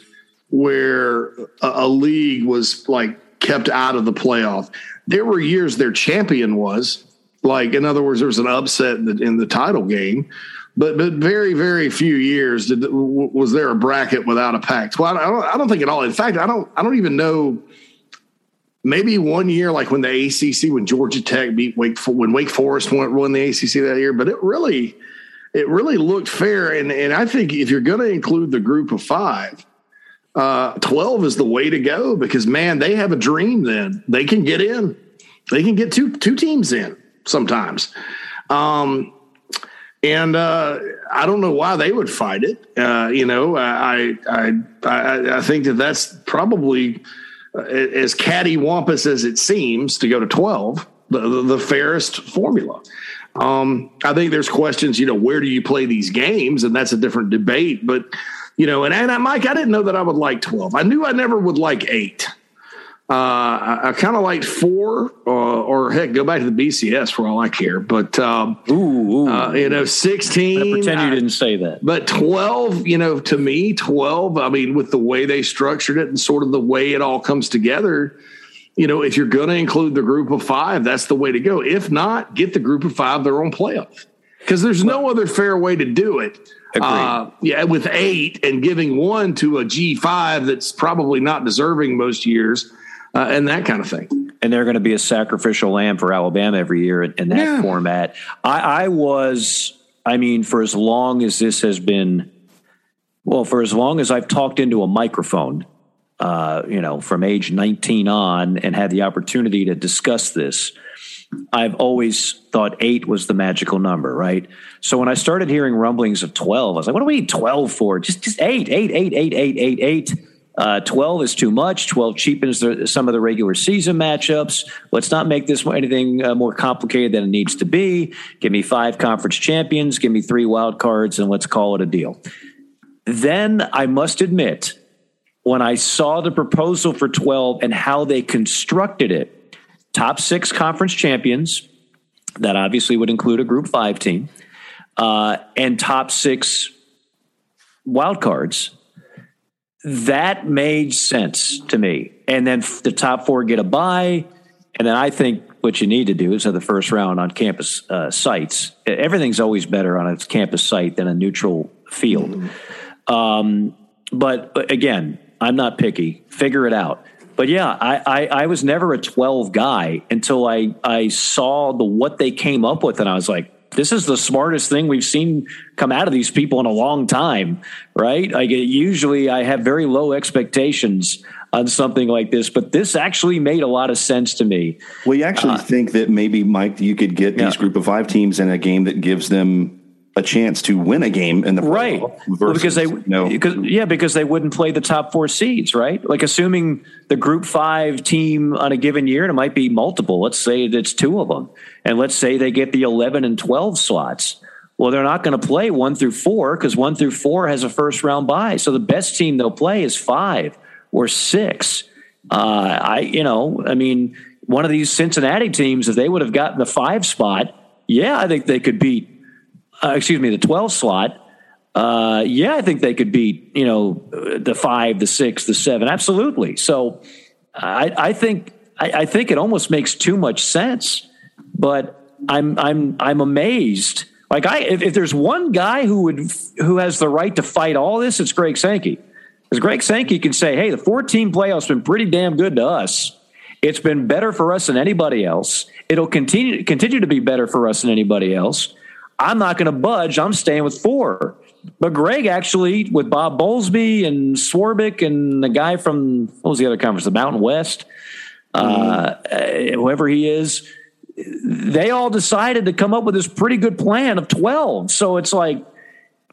where a, a league was like kept out of the playoff. There were years their champion was like, in other words, there was an upset in the, in the title game, but but very very few years did, was there a bracket without a pact. Well, I don't, I don't think at all. In fact, I don't I don't even know. Maybe one year, like when the ACC, when Georgia Tech beat Wake, when Wake Forest won, won the ACC that year, but it really, it really looked fair. And and I think if you're going to include the group of five, uh, 12 is the way to go because man, they have a dream. Then they can get in. They can get two two teams in sometimes. Um, and uh, I don't know why they would fight it. Uh, you know, I, I I I think that that's probably uh, as cattywampus as it seems to go to twelve, the, the, the fairest formula. Um, I think there's questions. You know, where do you play these games, and that's a different debate. But you know, and, and Mike, I didn't know that I would like twelve. I knew I never would like eight. Uh, I, I kind of liked four, uh, or heck, go back to the BCS for all I care. But um, ooh, ooh. Uh, you know, sixteen. pretend you didn't say that. But twelve, you know, to me, twelve. I mean, with the way they structured it and sort of the way it all comes together, you know, if you're going to include the group of five, that's the way to go. If not, get the group of five their own playoff because there's no other fair way to do it. Uh, yeah, with eight and giving one to a G five that's probably not deserving most years uh, and that kind of thing. And they're going to be a sacrificial lamb for Alabama every year in, in that yeah. format. I, I was, I mean, for as long as this has been, well, for as long as I've talked into a microphone, uh, you know, from age 19 on and had the opportunity to discuss this, I've always thought eight was the magical number, right? So when I started hearing rumblings of 12, I was like, what do we need 12 for? Just, just eight, eight, eight, eight, eight, eight, eight. Uh, 12 is too much. 12 cheapens the, some of the regular season matchups. Let's not make this anything uh, more complicated than it needs to be. Give me five conference champions, give me three wild cards, and let's call it a deal. Then I must admit, when I saw the proposal for 12 and how they constructed it, top six conference champions, that obviously would include a group five team, uh, and top six wild cards that made sense to me. And then the top four get a bye. And then I think what you need to do is have the first round on campus uh, sites. Everything's always better on a campus site than a neutral field. Mm-hmm. Um, but again, I'm not picky. Figure it out. But yeah, I, I, I, was never a 12 guy until I, I saw the what they came up with, and I was like, this is the smartest thing we've seen come out of these people in a long time, right? Like usually I have very low expectations on something like this, but this actually made a lot of sense to me. Well, you actually uh, think that maybe Mike, you could get these group of five teams in a game that gives them a chance to win a game in the right. well, because they know, because, yeah because they wouldn't play the top four seeds right? Like assuming the group five team on a given year and it might be multiple let's say it's two of them and let's say they get the 11 and 12 slots. Well they're not going to play one through four because one through four has a first round bye. So the best team they'll play is five or six. Uh, i you know i mean one of these cincinnati teams if they would have gotten the five spot yeah i think they could beat uh, excuse me, the 12 slot, uh, yeah, I think they could beat, you know, the five, the six, the seven. Absolutely. So I, I think, I, I think it almost makes too much sense, but I'm, I'm, I'm amazed. Like I, if, if there's one guy who would, who has the right to fight all this, it's Greg Sankey. Because Greg Sankey can say, hey, the 14 playoffs been pretty damn good to us. It's been better for us than anybody else. It'll continue continue to be better for us than anybody else. I'm not going to budge. I'm staying with four. But Greg actually, with Bob Bowlesby and Swarbrick and the guy from what was the other conference, the Mountain West, uh, mm-hmm. whoever he is, they all decided to come up with this pretty good plan of 12. So it's like,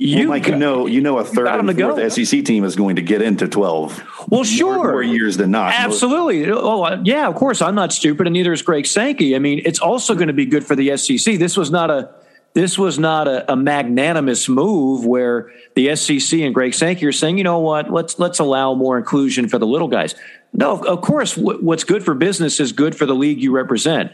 you, well, Mike, you know, you know, a third and fourth SEC team is going to get into twelve. Well, sure, more, more years than not. Absolutely. Oh, yeah. Of course, I'm not stupid, and neither is Greg Sankey. I mean, it's also going to be good for the SEC. This was not a this was not a, a, magnanimous move where the SEC and Greg Sankey are saying, you know what, let's let's allow more inclusion for the little guys. No, of course, what's good for business is good for the league you represent.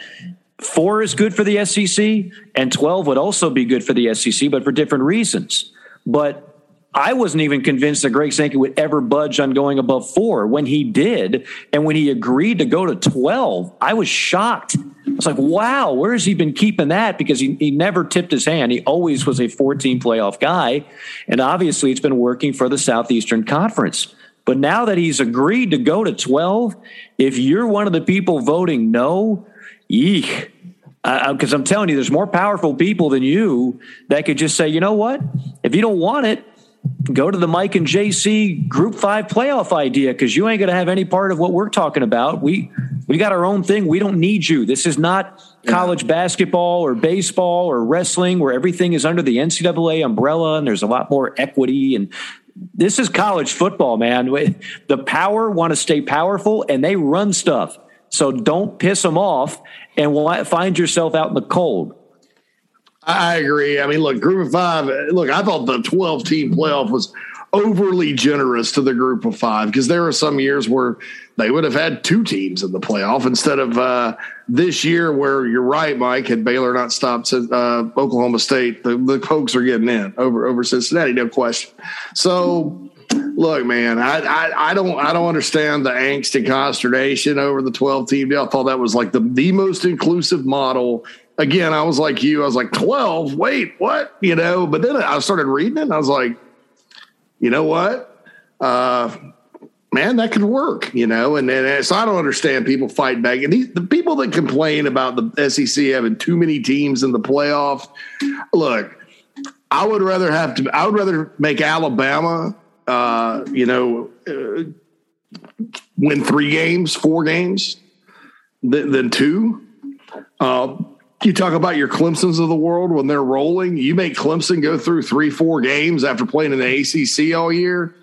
Four is good for the SEC, and twelve would also be good for the SEC, but for different reasons. But I wasn't even convinced that Greg Sankey would ever budge on going above four. When he did, and when he agreed to go to 12, I was shocked. I was like, wow, where has he been keeping that? Because he, he never tipped his hand. He always was a 14 playoff guy. And obviously, it's been working for the Southeastern Conference. But now that he's agreed to go to 12, if you're one of the people voting no, eek. Because I'm telling you, there's more powerful people than you that could just say, you know what? If you don't want it, go to the Mike and JC Group Five playoff idea because you ain't going to have any part of what we're talking about. We we got our own thing. We don't need you. This is not college basketball or baseball or wrestling where everything is under the NCAA umbrella and there's a lot more equity and this is college football, man. The power want to stay powerful and they run stuff. So don't piss them off and find yourself out in the cold. I agree. I mean, look, group of five, look, I thought the 12 team playoff was overly generous to the group of five because there are some years where they would have had two teams in the playoff instead of uh, this year where you're right, Mike, had Baylor not stopped uh, Oklahoma State, the, the Pokes are getting in over, over Cincinnati, no question. So, look, man, I, I, I don't I don't understand the angst and consternation over the 12 team deal. I thought that was like the, the most inclusive model again, I was like you. I was like, 12? Wait, what? You know, but then I started reading it and I was like, you know what? Uh, man, that could work, you know? And then so I don't understand people fight back. And these, the people that complain about the SEC having too many teams in the playoff, look, I would rather have to, I would rather make Alabama, uh, you know, uh, win three games, four games than, than two. Uh, you talk about your Clemsons of the world when they're rolling. You make Clemson go through three, four games after playing in the ACC all year.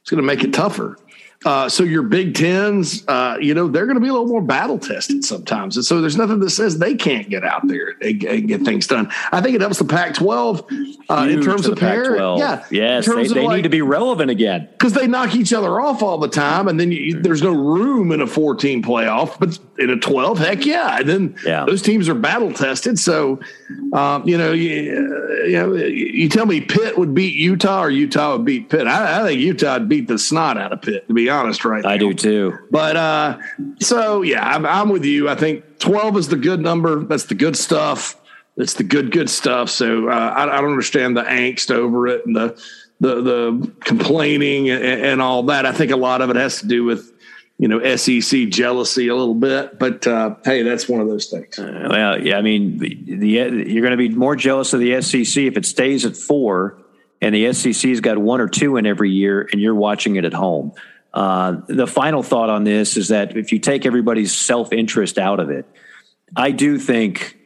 It's going to make it tougher. Uh, so your Big Tens, uh, you know, they're going to be a little more battle tested sometimes, and so there's nothing that says they can't get out there and, and get things done. I think it helps the Pac-12 uh, in terms of pair. Yeah, yes, they, they like, need to be relevant again because they knock each other off all the time, and then you, there's no room in a 14 playoff. But in a 12, heck yeah, and then yeah. those teams are battle tested. So, um, you know, you, you, know, you tell me Pitt would beat Utah or Utah would beat Pitt. I, I think Utah would beat the snot out of Pitt. To be honest, right? I now. do too. But uh, so yeah, I'm, I'm with you. I think 12 is the good number. That's the good stuff. That's the good good stuff. So uh, I, I, don't understand the angst over it and the the the complaining and, and, all that. I think a lot of it has to do with you know SEC jealousy a little bit. But uh, hey, that's one of those things. Uh, well, yeah, I mean, the, the you're going to be more jealous of the SEC if it stays at four and the SEC's got one or two in every year, and you're watching it at home. Uh, the final thought on this is that if you take everybody's self interest out of it, I do think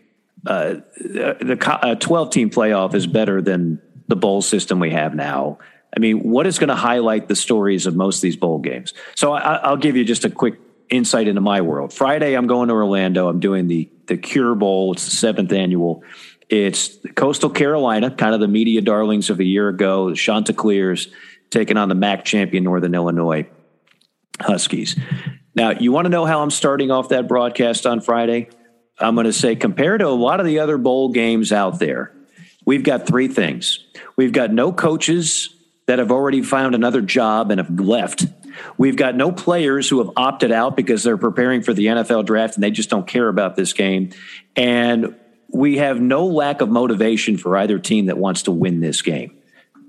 uh, the 12 team playoff is better than the bowl system we have now. I mean, what is going to highlight the stories of most of these bowl games? So I, will give you just a quick insight into my world. Friday, I'm going to Orlando. I'm doing the the Cure Bowl. It's the seventh annual. It's Coastal Carolina, kind of the media darlings of a year ago. Chanticleers taking on the MAC champion Northern Illinois. Huskies. Now, you want to know how I'm starting off that broadcast on Friday? I'm going to say, compared to a lot of the other bowl games out there, we've got three things. We've got no coaches that have already found another job and have left. We've got no players who have opted out because they're preparing for the NFL draft and they just don't care about this game. And we have no lack of motivation for either team that wants to win this game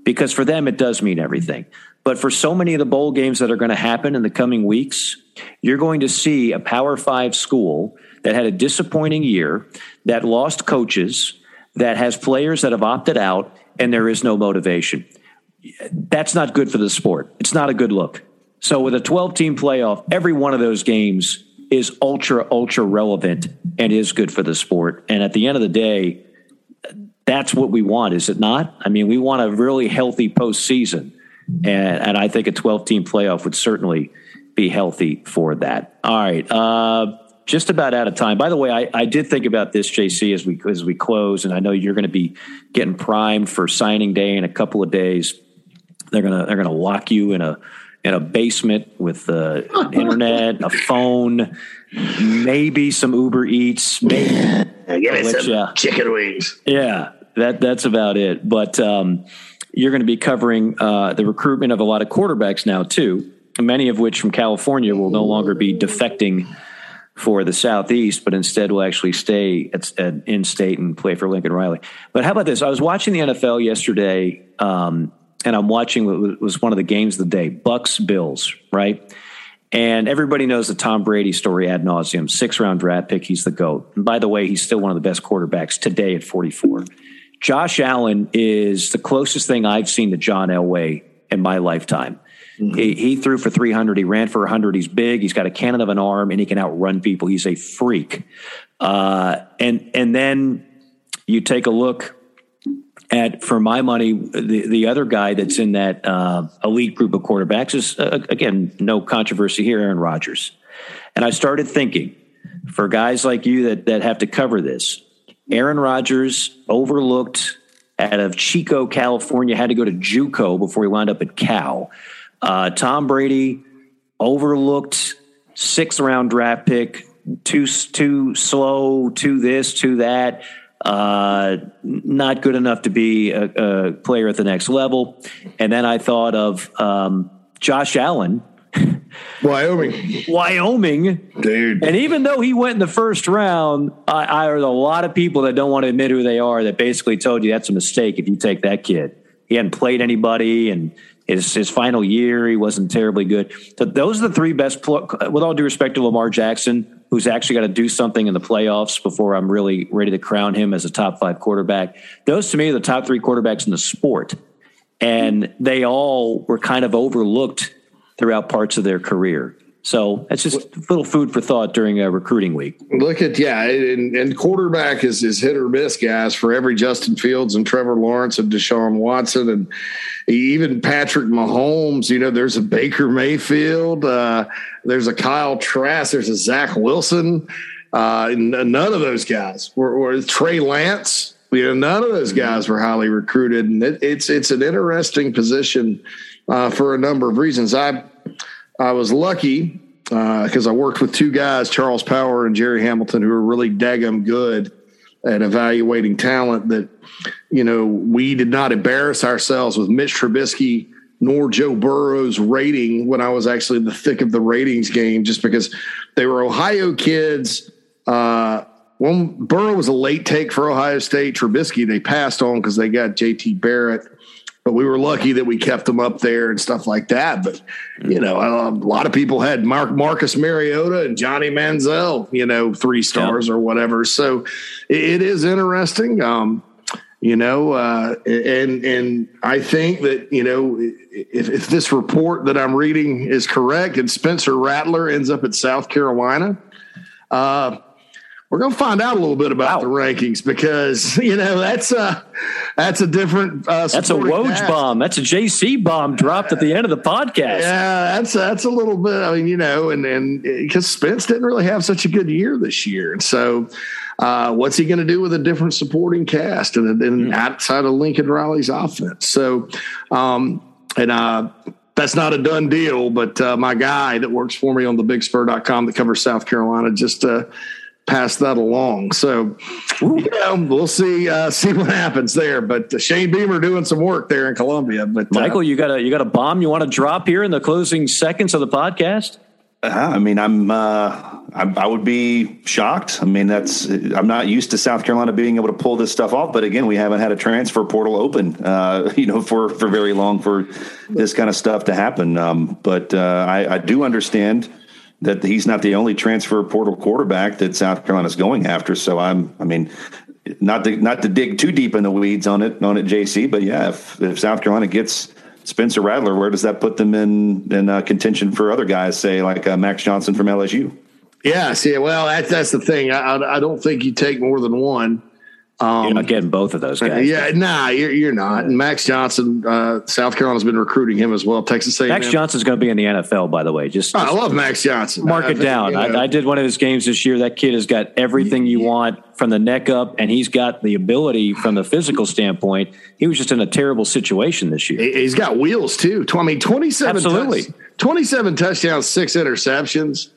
because for them, it does mean everything. But for so many of the bowl games that are going to happen in the coming weeks, you're going to see a Power Five school that had a disappointing year, that lost coaches, that has players that have opted out, and there is no motivation. That's not good for the sport. It's not a good look. So, with a 12 team playoff, every one of those games is ultra, ultra relevant and is good for the sport. And at the end of the day, that's what we want, is it not? I mean, we want a really healthy postseason. And, and I think a 12 team playoff would certainly be healthy for that. All right. Uh, just about out of time. By the way, I, I did think about this, JC, as we as we close, and I know you're going to be getting primed for signing day in a couple of days. They're gonna they're gonna lock you in a in a basement with uh, internet, a phone, maybe some Uber Eats, maybe yeah, [LAUGHS] give me some you, chicken wings. Yeah, that that's about it. But um, you're going to be covering uh, the recruitment of a lot of quarterbacks now too, many of which from California will no longer be defecting for the Southeast, but instead will actually stay at, at in state and play for Lincoln Riley. But how about this? I was watching the NFL yesterday, um, and I'm watching what was one of the games of the day: Bucks Bills, right? And everybody knows the Tom Brady story ad nauseum. Six round draft pick, he's the goat. And by the way, he's still one of the best quarterbacks today at 44. Josh Allen is the closest thing I've seen to John Elway in my lifetime. Mm-hmm. He, he, threw for 300. He ran for 100. He's big. He's got a cannon of an arm, and he can outrun people. He's a freak. Uh, and and then you take a look at, for my money, the the other guy that's in that uh, elite group of quarterbacks is uh, again no controversy here, Aaron Rodgers. And I started thinking, for guys like you that that have to cover this, Aaron Rodgers overlooked out of Chico, California, had to go to JUCO before he wound up at Cal. Uh, Tom Brady overlooked sixth round draft pick, too too slow, to this, to that. Uh, not good enough to be a, a, player at the next level. And then I thought of um, Josh Allen, Wyoming. Wyoming. Dude. And even though he went in the first round, I, I heard a lot of people that don't want to admit who they are that basically told you that's a mistake if you take that kid. He hadn't played anybody and his his final year, he wasn't terribly good. So those are the three best, with all due respect to Lamar Jackson, who's actually got to do something in the playoffs before I'm really ready to crown him as a top five quarterback. Those to me are the top three quarterbacks in the sport. And they all were kind of overlooked throughout parts of their career. So that's just a little food for thought during a recruiting week. Look at yeah, and, and, quarterback is is hit or miss, guys. For every Justin Fields and Trevor Lawrence and Deshaun Watson and even Patrick Mahomes, you know, there's a Baker Mayfield, uh, there's a Kyle Trask, there's a Zach Wilson. Uh, none of those guys were, were Trey Lance. You know, none of those guys were highly recruited, and it, it's it's an interesting position uh, for a number of reasons. I I was lucky because uh, I worked with two guys, Charles Power and Jerry Hamilton, who are really daggum good at evaluating talent. That you know we did not embarrass ourselves with Mitch Trubisky nor Joe Burrow's rating when I was actually in the thick of the ratings game, just because they were Ohio kids. Uh, one Burrow was a late take for Ohio State. Trubisky they passed on because they got J.T. Barrett but we were lucky that we kept them up there and stuff like that. But you know, a lot of people had Mark Marcus Mariota and Johnny Manziel, you know, three stars or whatever. So it is interesting. Um, you know, uh, and and I think that you know if, if this report that I'm reading is correct, and Spencer Rattler ends up at South Carolina, uh, we're going to find out a little bit about wow. the rankings because [LAUGHS] you know that's a that's a different. Uh, that's a Woj cast. bomb. That's a JC bomb dropped at the end of the podcast. Yeah, that's that's a little bit. I mean, you know, and and because Spence didn't really have such a good year this year, and so uh, what's he going to do with a different supporting cast and, and mm. outside of Lincoln Riley's offense? So, um, and uh, that's not a done deal, but uh, my guy that works for me on the bigspur.com that covers South Carolina just uh, pass that along. So, you know, we'll see uh, see what happens there. But uh, Shane Beamer doing some work there in Columbia. But uh, Michael, you got a you got a bomb you want to drop here in the closing seconds of the podcast? Uh, I mean, I'm uh, I, I, would be shocked. I mean, that's I'm not used to South Carolina being able to pull this stuff off. But again, we haven't had a transfer portal open, uh, [LAUGHS] you know, for for very long for this kind of stuff to happen. Um, but uh, I, I do understand that he's not the only transfer portal quarterback that South Carolina's going after. So I'm, I mean, not to not to dig too deep in the weeds on it on it, JC, but yeah, if, if South Carolina gets Spencer Rattler, where does that put them in in uh, contention for other guys, say like uh, Max Johnson from LSU? Yeah, see, well, that's that's the thing. I, I don't think you take more than one. Um, you're not getting both of those guys. Yeah, nah, you're, you're not. And Max Johnson, uh, South Carolina's been recruiting him as well. Texas A. Max Johnson's going to be in the NFL, by the way. Just, just I love Max Johnson. Mark I, it down. you know. I, I, did one of his games this year. That kid has got everything you want from the neck up, and he's got the ability from the physical standpoint. He was just in a terrible situation this year. He's got wheels too. I mean, twenty seven. Absolutely. Touch, twenty seven touchdowns, six interceptions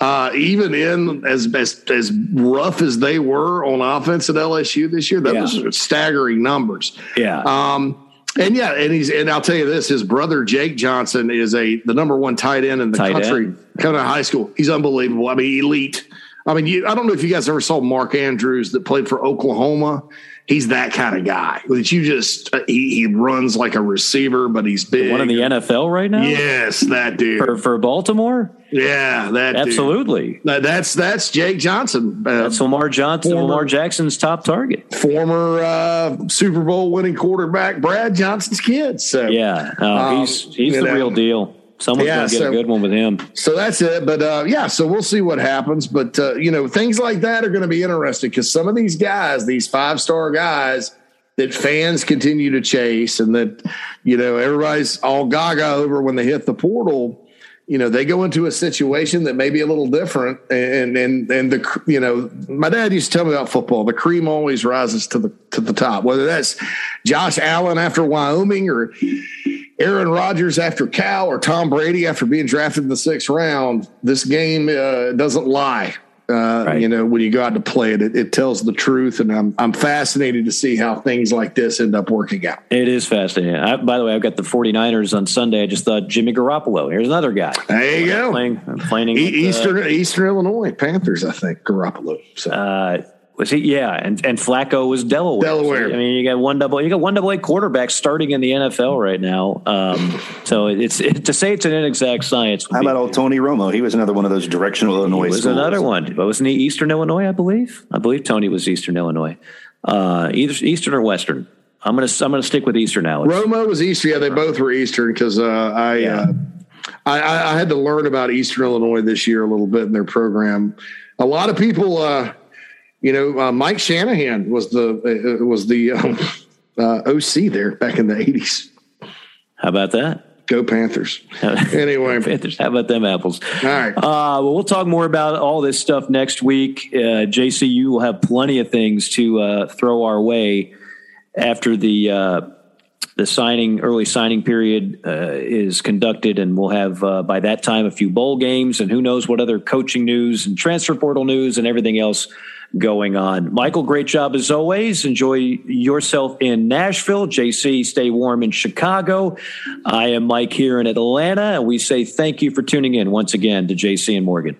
uh, even in as, as as rough as they were on offense at LSU this year, that yeah. was staggering numbers. Yeah. Um, and yeah, and he's and I'll tell you this: his brother Jake Johnson is a the number one tight end in the tight country end. coming out of high school. He's unbelievable. I mean, elite. I mean, you, I don't know if you guys ever saw Mark Andrews that played for Oklahoma. He's that kind of guy that you just uh, he, he runs like a receiver, but he's big. One in the NFL right now. Yes, that dude for for Baltimore. Yeah, that absolutely. Dude. That's that's Jake Johnson. Uh, that's Lamar Johnson. Former, Lamar Jackson's top target. Former uh, Super Bowl winning quarterback Brad Johnson's kid. So yeah, uh, um, he's he's the know, real deal. Someone's yeah, going to get so, a good one with him. So that's it. But uh, yeah, so we'll see what happens. But uh, you know, things like that are going to be interesting because some of these guys, these five star guys that fans continue to chase, and that you know everybody's all gaga over when they hit the portal. You know, they go into a situation that may be a little different, and and and the you know, my dad used to tell me about football. The cream always rises to the to the top, whether that's Josh Allen after Wyoming or Aaron Rodgers after Cal or Tom Brady after being drafted in the sixth round, this game uh, doesn't lie. Uh, right. You know, when you go out to play it, it, it, tells the truth, and I'm I'm fascinated to see how things like this end up working out. It is fascinating. I, by the way, I've got the 49ers on Sunday. I just thought Jimmy Garoppolo. Here's another guy. There you go. Playing, playing e- with, Eastern uh, Eastern Illinois Panthers. I think Garoppolo. So. Uh, was he? Yeah, and and Flacco was Delaware. Delaware. So, I mean, you got one double. You got one double A quarterback starting in the NFL right now. Um, so it's it, to say it's an inexact science. How about old Tony Romo? He was another one of those directional Illinois. He was schools. another one. But wasn't he Eastern Illinois? I believe. I believe Tony was Eastern Illinois. Uh, either Eastern or Western. I'm gonna I'm gonna stick with Eastern now. Romo was Eastern. Yeah, they both were Eastern because uh, I, yeah. uh, I I had to learn about Eastern Illinois this year a little bit in their program. A lot of people uh, you know, uh, Mike Shanahan was the uh, was the um, uh, OC there back in the eighties. How about that? Go Panthers. [LAUGHS] anyway, Panthers. How about them apples? All right. Uh, well, we'll talk more about all this stuff next week. Uh, JCU will have plenty of things to uh, throw our way after the uh, the signing early signing period uh, is conducted, and we'll have uh, by that time a few bowl games, and who knows what other coaching news and transfer portal news and everything else going on. Michael, great job as always. Enjoy yourself in Nashville. JC, stay warm in Chicago. I am Mike here in Atlanta, and we say thank you for tuning in once again to JC and Morgan.